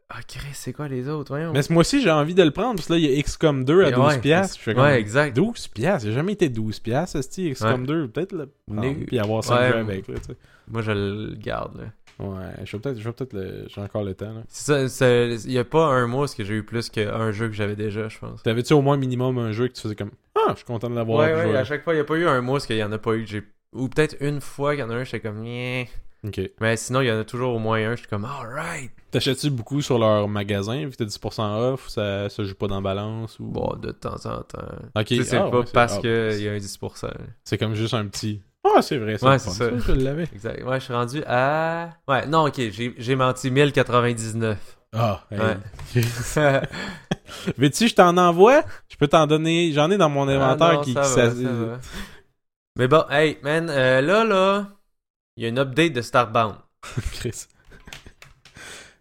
Ah, Chris, c'est quoi les autres? Voyons. Mais moi aussi, j'ai envie de le prendre, parce que là, il y a XCOM 2 à Et 12 ouais, piastres. Je fais comme, Ouais, exact. 12 piastres? Il a jamais été 12 piastres, esti, XCOM 2. Peut-être le prendre, puis avoir 5 Ouais. jeux avec, là, tu sais. Moi, je le garde, là. Ouais, je vais peut-être, je peut-être le... J'ai encore le temps, là. C'est ça, c'est- il y a pas un mois où j'ai eu plus qu'un jeu que j'avais déjà, je pense. T'avais-tu au moins minimum un jeu que tu faisais comme, ah, je suis content de l'avoir Ouais, ouais, joué. à chaque fois, il y a pas eu un mois où il y en a pas eu que j'ai. Ou peut-être une fois qu'il y en a un, j'étais comme, Nyeh. Ok. Mais sinon, il y en a toujours au moins un, j'étais comme, alright. T'achètes-tu beaucoup sur leur magasin, vu que t'as 10% off, ça, ça joue pas dans balance, ou... Bon, de temps en temps. Ok, Tu sais, c'est ah, pas ouais, parce ah, qu'il y a un 10%. là. C'est comme juste un petit... Ah, c'est vrai, c'est Ouais, c'est ça. je l'avais. Exact. Ouais, je suis rendu à. Ouais, non, ok, j'ai menti, 1099. Ah, hey. Ouais. Veux-tu, je t'en envoie? Je peux t'en donner... J'en ai dans mon Ah inventaire non, qui... ça qui va, s'a- ça va. Mais bon, hey, man, euh, là, là, il y a une update de Starbound. Chris.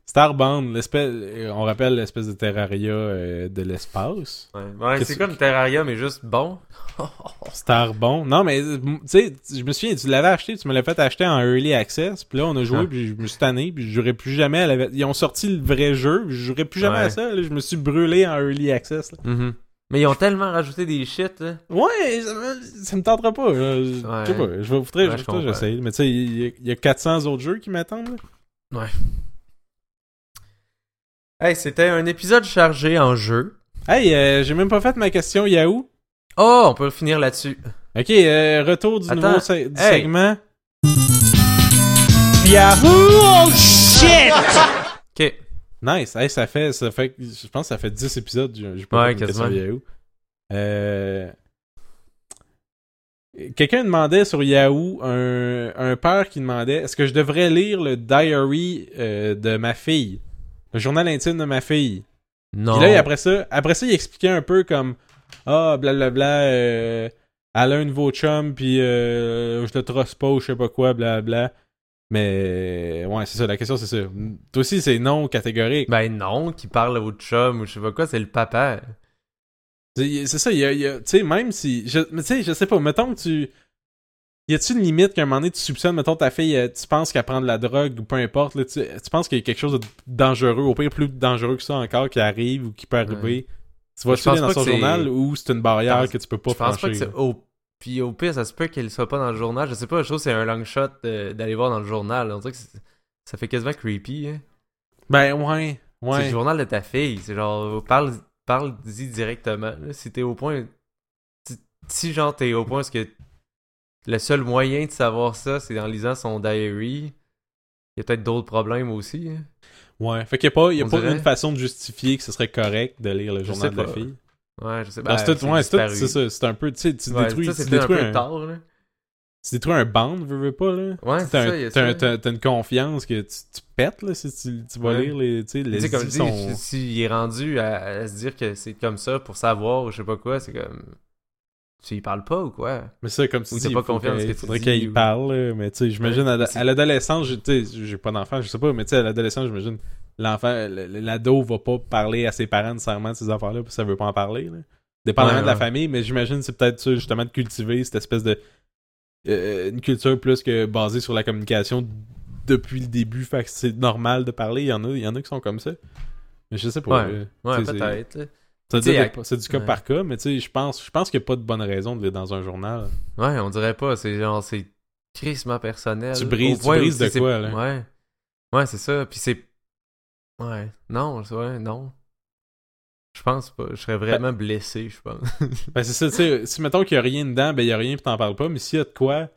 Starbound, l'espèce... euh, On rappelle l'espèce de Terraria euh, de l'espace. Ouais, c'est comme Terraria, mais juste bon. Starbond. Non, mais tu sais, je me souviens, tu l'avais acheté, tu me l'as fait acheter en early access, puis là on a joué, Ah. puis je me suis tanné, puis je plus jamais à la... Ils ont sorti le vrai jeu, je jouerai plus jamais Ouais. à ça, là, je me suis brûlé en early access. là. Mhm. Mais ils ont tellement rajouté des shit, là. Ouais, ça me, ça me tentera pas. Je je sais Ouais. pas, je vais faudrait- Ouais, je- j'essaye. Mais tu sais, il y, a- il y a 400 autres jeux qui m'attendent. là. Hey, c'était un épisode chargé en jeu. Hey, euh, j'ai même pas fait ma question Yahoo. Oh, on peut finir là-dessus. Ok, euh, retour du Attends, nouveau se- du hey. segment. Yahoo! Oh shit! Ok. Nice. Hey, ça fait, ça fait, je pense que ça fait 10 épisodes. J'ai pas Ouais, quasiment. Yahoo. Euh... Quelqu'un demandait sur Yahoo, un, un père qui demandait est-ce que je devrais lire le diary euh, de ma fille? Le journal intime de ma fille. Non. Puis là, après ça, après ça, il expliquait un peu comme Ah, blablabla, euh, elle a un nouveau chum, puis euh, je le trosse pas ou je sais pas quoi, blablabla. Mais ouais, c'est ça, la question c'est ça. Toi aussi, c'est non catégorique. Ben non, qui parle au chum ou je sais pas quoi, c'est le papa. C'est ça, il y a, tu sais, même si. Je, mais tu sais, je sais pas, mettons que tu. Y a-tu une limite qu'à un moment donné tu soupçonnes, mettons ta fille, euh, tu penses qu'elle prend de la drogue ou peu importe, là, tu, tu penses qu'il y a quelque chose de dangereux, au pire plus dangereux que ça encore, qui arrive ou qui peut arriver? Tu vas Je tu pense dans son journal ou c'est une barrière pense- que tu peux pas je pense pas franchir? que c'est au puis au pire ça se peut qu'il soit pas dans le journal je sais pas je trouve que c'est un long shot d'aller voir dans le journal on dirait que ça fait quasiment creepy hein. Ben ouais, c'est le ouais. journal de ta fille c'est genre parle parle-y directement là. si t'es au point si, si genre t'es au point parce que le seul moyen de savoir ça c'est en lisant son diary il y a peut-être d'autres problèmes aussi hein. Ouais, fait qu'il y a pas, y a pas une façon de justifier que ce serait correct de lire le journal de la fille. Ouais je sais Ben, pas c'est ouais, ça, c'est un peu, tu sais, tu ouais, détruis, ça tu c'était un détruis peu un, tard là tu détruis un band, veux, veux pas, là. ouais c'est ça, un- t'as ça. une confiance que tu, tu pètes, là, si tu, tu vas Ouais. lire les, tu sais, les comme je dis, sont... si- s'il est rendu à, à se dire que c'est comme ça pour savoir ou je sais pas quoi, c'est comme. Tu y parles pas ou quoi? Mais ça, comme tu Ou t'as pas confiance que tu faudrait y ou- parle, mais tu sais, j'imagine, à, l'adolescence, tu sais, j'ai pas d'enfant, je sais pas, mais tu sais, à l'adolescence, j'imagine, l'enfant, le- le- l'ado va pas parler à ses parents nécessairement de ces affaires-là, puis ça veut pas en parler, là. Dépendamment Ouais, de la famille, mais j'imagine c'est peut-être ça, justement, de cultiver cette espèce de... euh, une culture plus que basée sur la communication depuis le début, fait que c'est normal de parler, il y en a, il y en a qui sont comme ça. Mais je sais pas. Ouais. Ouais, peut-être. C'est du cas ouais. par cas, mais tu sais, je pense, je pense qu'il n'y a pas de bonne raison de lire dans un journal. Ouais, on dirait pas. C'est genre, c'est crissement personnel. Tu brises- tu de quoi, là? Ouais. Ouais, c'est ça. Puis c'est. Ouais. Non, c'est- ouais, non. Je pense pas. Je serais vraiment blessé, je pense. Ben c'est ça, tu sais, si mettons qu'il y a rien dedans, ben il y a rien puis t'en parles pas, mais s'il y a de quoi,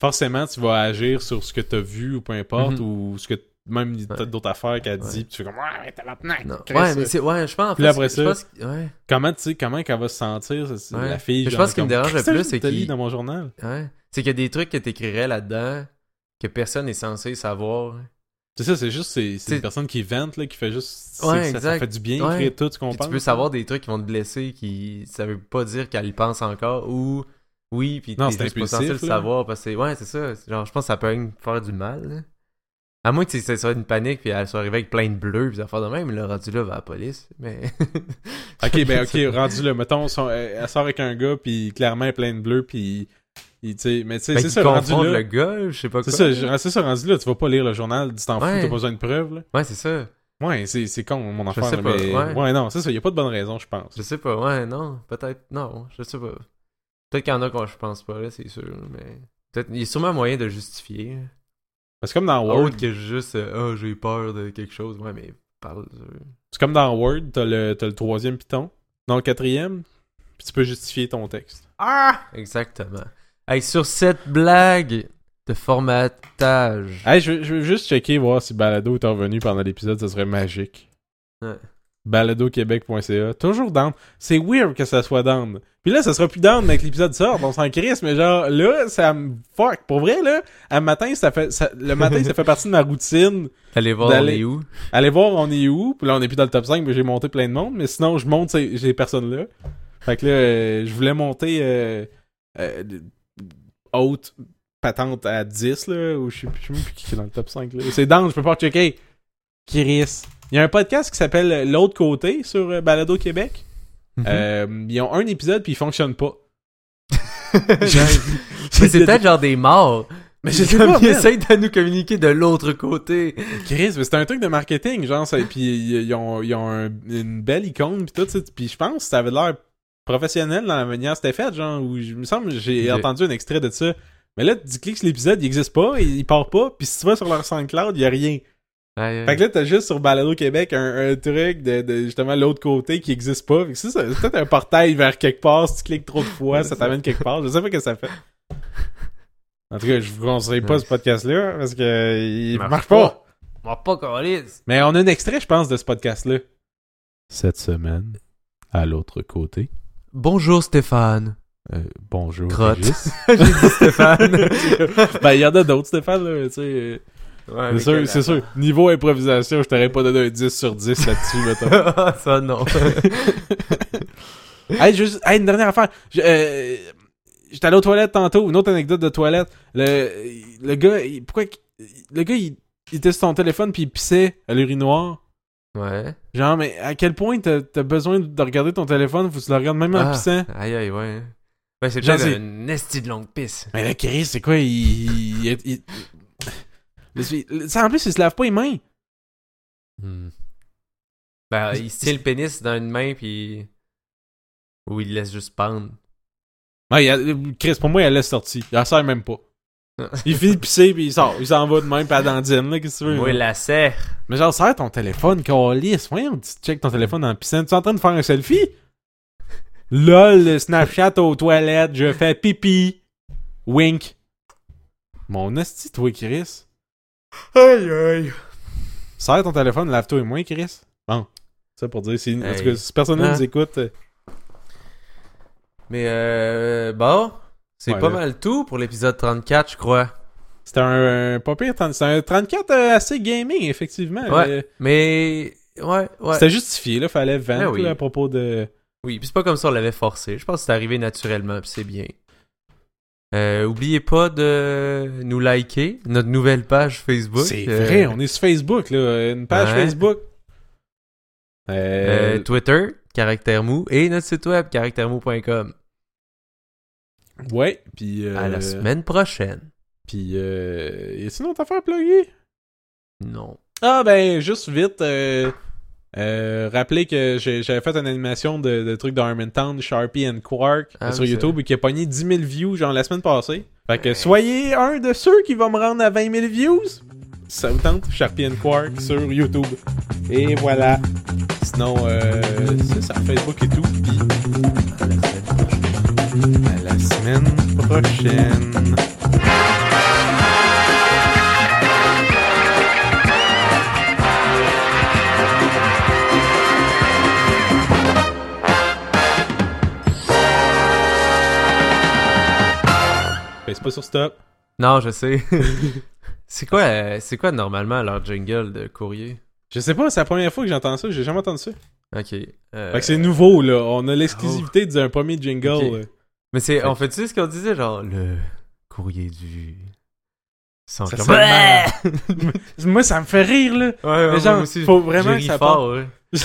forcément tu vas agir sur ce que t'as vu ou peu importe, Mhm. ou ce que même Ouais. d'autres affaires qu'elle Ouais. dit, puis tu fais comme ouais, tabarnak, non. Chris, Ouais, mais euh, c'est. Ouais, je pense en Puis après ça- ouais. comment tu sais comment qu'elle va se sentir la fille Mais je pense ce qui me dérange le plus, c'est qu'il- dans mon journal. Ouais. C'est qu'il y a des trucs que t'écrirais là-dedans que personne n'est censé savoir. C'est ça, c'est juste c'est une personne qui vente là, qui fait juste Ouais, ça, ça fait du bien écrire tout ce qu'on Puis tu peux savoir des trucs qui vont te blesser, qui ça veut pas dire qu'elle y pense encore, ou oui, puis Non, t'es c'est juste pas censé le savoir, parce que ouais, c'est ça. Genre, je pense que ça peut même faire du mal. À moins que ça soit une panique, puis elle soit arrivée avec plein de bleus, puis ça faire de même, le rendu là va à la police. Mais. Ok, ben ok, rendu là, mettons, son- elle sort avec un gars, puis clairement, elle est pleine de bleu, puis. il- sais, mais tu sais, Ben, c'est ça, rendu là. le gars, je sais pas C'est ça, je- c'est ça, rendu là, tu vas pas lire le journal, tu t'en fous, t'as pas besoin de preuves, là. Ouais, c'est ça. Ouais, c'est con, mon Je enfant, sais là, pas, mais... ouais. non, c'est ça, y a pas de bonne raison, je pense. Je sais pas, ouais, non, peut-être, non, je sais pas. Peut-être qu'il y en a qu'on je pense pas, là, c'est sûr, mais. Peut-être, il y a sûrement moyen de justifier. C'est comme dans Word, Autre que juste, euh, ah, j'ai peur de quelque chose. Ouais, mais parle. euh, c'est comme dans Word, t'as le, le troisième piton, dans le quatrième, puis tu peux justifier ton texte. Ah! Exactement. Hey, sur cette blague de formatage. Hey, je, veux- je veux juste checker, voir si Balado est revenu pendant l'épisode, ça serait magique. Ouais. baladoquebec.ca. Toujours down. C'est weird que ça soit down. Puis là, ça sera plus down que l'épisode sort, on s'en crisse, mais genre, là, ça me fuck. Pour vrai, là, à matin, ça fait, ça- le matin, ça fait partie de ma routine. Allez voir, on est où? Aller voir on est où? Puis là, on est plus dans le top 5, mais j'ai monté plein de monde. Mais sinon, je monte, ces- j'ai personne là. Fait que là, euh, je voulais monter euh, euh, haute patente à 10, là, ou je sais plus je sais plus qui est dans le top 5. Là. C'est down, je peux pas checker. Chris. Il y a un podcast qui s'appelle L'autre côté sur euh, Balado Québec. Mhm. Euh, ils ont un épisode puis il fonctionne pas. C'est peut-être genre des morts. Mais je sais comme pas, ils essayent de nous communiquer de l'autre côté. Chris, mais c'est un truc de marketing, genre, ça- puis ils ont, ils ont un- une belle icône, puis tout, puis je pense que ça avait l'air professionnel dans la manière c'était fait, genre, où je me semble que j'ai entendu un extrait de ça. Mais là, tu cliques sur l'épisode, il existe pas, il, il part pas, puis si tu vas sur leur SoundCloud, il y a rien. Fait que là, t'as juste sur Balado Québec un, un truc de, de justement l'autre côté qui existe pas. Fait que c'est ça, c'est peut-être un portail vers quelque part, si tu cliques trop de fois, ça t'amène quelque part. Je sais pas ce que ça fait. En tout cas, je vous conseille pas ce podcast-là, parce que il Marche marche, pas. pas. Pas. Mais on a un extrait, je pense, de ce podcast-là. Cette semaine, à l'autre côté. Bonjour Stéphane. Euh, bonjour, Crotte. J'ai dit Stéphane. ben, il y en a d'autres, Stéphane, là, tu sais. Ouais, c'est sûr, c'est sûr. Niveau improvisation, je t'aurais pas donné un 10 sur 10 là-dessus, mettons. Ah, Ça, non. hey, juste, hey, une dernière affaire. Je- euh, J'étais allé aux toilettes tantôt, une autre anecdote de toilette. Le, le gars, il- pourquoi le gars, il, il était sur son téléphone puis il pissait à l'urinoir. ouais. Genre, mais à quel point t'as as besoin de regarder ton téléphone, faut que tu le regardes même en Ah, pissant. Aïe, aïe, ouais. Ouais, c'est c'est- une esti de longue pisse. Mais là, Chris, c'est quoi, il... il- il- il- Ça, en plus, il se lave pas les mains. Hmm. Ben, il se tient le pénis dans une main, puis... Ou il le laisse juste pendre. Il a- Chris, pour moi, elle laisse sortie. Il en sert même pas. Il finit de pisser, puis il sort. Il s'en va de même, puis à la dandine, là, qu'est-ce que tu veux? Il la serre. Mais genre, serre ton téléphone, Calis. Voyons, tu check ton téléphone en pissant. Tu es en train de faire un selfie? LOL, Snapchat aux toilettes, je fais pipi. Wink. Mon esti, toi, Chris. Aïe, aïe. Serre ton téléphone, lave-toi et moi, Chris. Bon. Ça pour dire, si, en tout cas, si personne Hein? nous écoute, euh, Mais euh, bon, c'est Ouais, pas là. mal tout pour l'épisode 34, je crois. c'était un, un pas pire. 30 C'était un 34 euh, assez gaming, effectivement. Ouais. Euh, Mais ouais, ouais. C'était justifié, là. Fallait vendre Ben oui. là, à propos de. Oui, puis c'est pas comme ça on l'avait forcé. Je pense que c'est arrivé naturellement, puis c'est bien. Euh, oubliez pas de nous liker notre nouvelle page Facebook. C'est Euh, vrai, on est sur Facebook, là. Une page Ouais. Facebook. Euh, Twitter, Caractère Mou, et notre site web, caractèremou.com. Ouais, puis. À la semaine prochaine. Puis, euh, y a-t-il une autre affaire à plugger? Non. Ah, ben, juste vite, euh, euh, rappelez que j'avais fait une animation de, de trucs d'Harmontown, Sharpie and Quark, Ah, sur YouTube, et qui a pogné 10 000 views, genre, la semaine passée. Fait que soyez un de ceux qui va me rendre à 20 000 views. Ça vous tente, Sharpie and Quark sur YouTube. Et voilà. Sinon, euh, c'est ça, Facebook et tout. Puis, à la semaine prochaine. C'est pas sur stop. Non, je sais. c'est quoi, euh, c'est quoi normalement leur jingle de courrier? Je sais pas, c'est la première fois que j'entends ça, j'ai jamais entendu ça. Ok. euh, Fait que c'est nouveau, là. On a l'exclusivité d'un premier jingle. Mais c'est, on que- fait tu sais ce qu'on disait, genre le courrier du Sans Ça Moi, ça me fait rire, là. Ouais, ouais, Mais moi genre, aussi, faut vraiment que ça fort, ouais.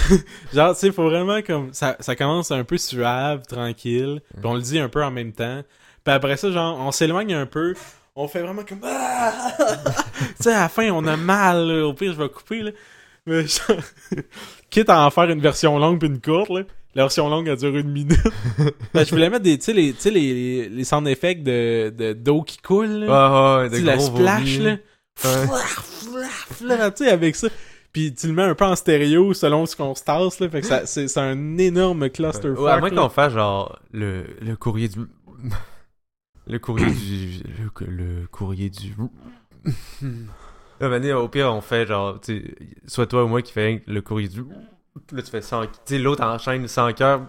Genre, tu sais, faut vraiment comme. Ça, ça commence un peu suave, tranquille. Puis on le dit un peu en même temps. Puis après ça, genre, on s'éloigne un peu. On fait vraiment comme. Ah! tu sais, à la fin, on a mal. là. Au pire, je vais couper, là. Mais genre, quitte à en faire une version longue puis une courte, là. La version longue, elle dure une minute. Ben, je voulais mettre des, tu sais, les, tu sais, les, les, les sound effects de, de, d'eau qui coule, là. Ouais, ouais, Tu de sais, la splash, vomis. là. Ouais. Tu sais, avec ça. Puis tu le mets un peu en stéréo selon ce qu'on se tasse, là. Fait que ça, c'est, c'est un énorme clusterfuck. Ouais, à moins qu'on fasse genre le, le courrier du. Le courrier du. Le, courrier du. Au pire, on fait genre. Soit toi ou moi qui fait le courrier du. Là, tu fais sans. Tu sais, l'autre enchaîne sans cœur.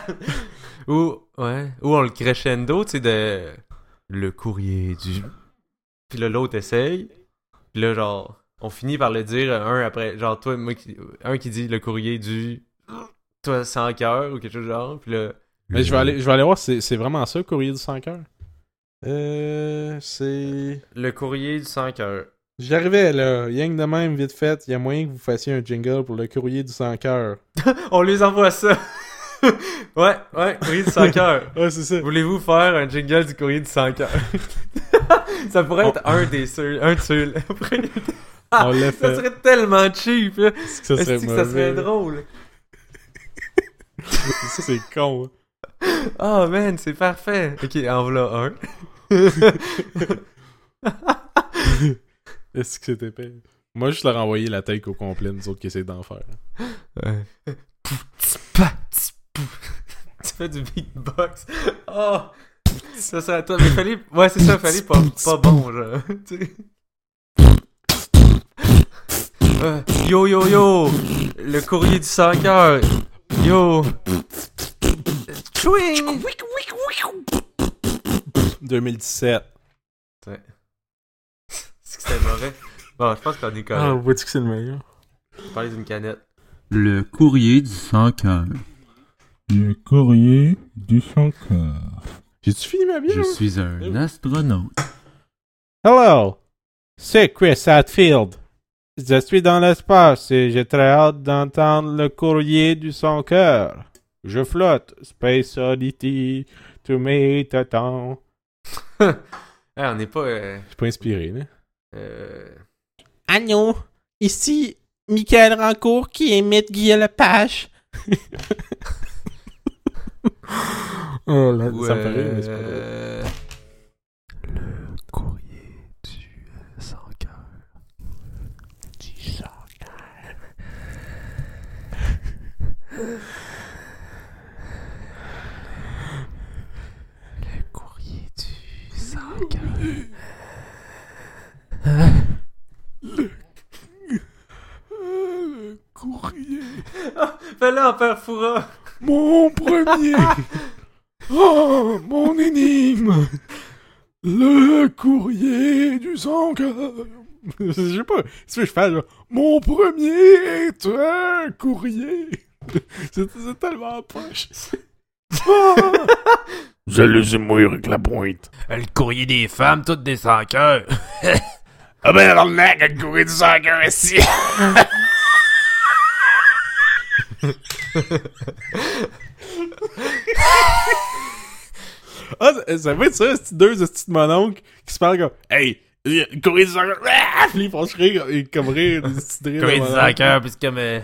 ou. Ouais. Ou on le crescendo, tu sais, de. Le courrier du. Puis là, l'autre essaye. Puis là, genre. On finit par le dire un après. Genre, toi, moi, qui, un qui dit le courrier du. Toi, sans cœur ou quelque chose genre. Puis là. Mais je vais aller, je vais aller voir, c'est, c'est vraiment ça, courrier du sans cœur. Euh, c'est. Le courrier du sans cœur. J'arrivais là, yang de même, vite fait, il y a moyen que vous fassiez un jingle pour le courrier du sans cœur. On les envoie ça. ouais, ouais, courrier du sans cœur. Ouais, c'est ça. Voulez-vous faire un jingle du courrier du sans cœur? ça pourrait être un des ceux, un de ceux On l'a Ça fait. serait tellement cheap, là. Est-ce que ça Est-ce serait que ça serait mauvais? drôle? ça, c'est con. hein. Oh man, c'est parfait. Ok, en voilà un. Est-ce que c'était épais? Moi, je leur ai envoyé la tête au complet, nous autres qui essayent d'en faire. Ouais. tu fais du beatbox. Oh! Ça serait à toi. Mais fallait. Ouais, c'est ça, fallait pas, pas bon, genre. Euh, yo, yo, yo! Le courrier du sans cœur. Yo! Chouing! 2017. C'est que c'était mauvais. Bon, je pense qu'on est Ah, correct. vois-tu que c'est le meilleur? Je parlais d'une canette. Le courrier du sans-cœur. Le courrier du sans-cœur. J'ai-tu fini ma bière? Je suis un astronaute. Hello! C'est Chris Hatfield. Je suis dans l'espace et j'ai très hâte d'entendre le courrier du son cœur. Je flotte, Space Oddity, to meet a temps. Ah, on n'est pas. Euh, Je suis pas inspiré, là. euh, Agneau, ici Michael Rancourt qui imite Guy Lepage. oh là, ou, ça me rire, mais c'est pas euh, Le courrier du sans cœur. Du sans cœur. Le courrier du sans cœur. Courrier. Fais-le en père Foura. Mon premier. oh, mon énigme. Le courrier du sang. Je sais pas. Si je fais genre, mon premier est un courrier. C'est c'est tellement poche. Les ai mourir avec la pointe. Le courrier des femmes, toutes des sans cœur. Ah ben alors là, le courrier du sans-cœur ici. Ah, ça, être ça, c'est deux petits mononcles qui se parlent comme Hey, courrier du sang-cœur. Ah! Puis ils font rire, comme rire, des petits rires de courrier du cœur, puis c'est comme, euh,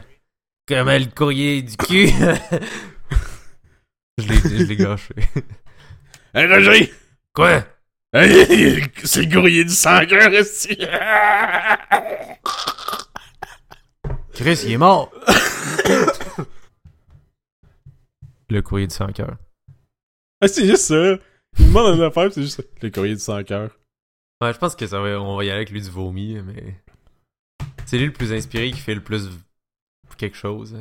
comme euh, le courrier du cul. Je l'ai je l'ai gâché. Hey Roger! Quoi? C'est le courrier du sans-cœur ici. Chris, il est mort. Le courrier du sans cœur. Ah, c'est juste ça. Il me demande une affaire, c'est juste ça. Le courrier du sans cœur. Ouais, je pense que ça va, on va y aller avec lui du vomi, mais. C'est lui le plus inspiré qui fait le plus quelque chose.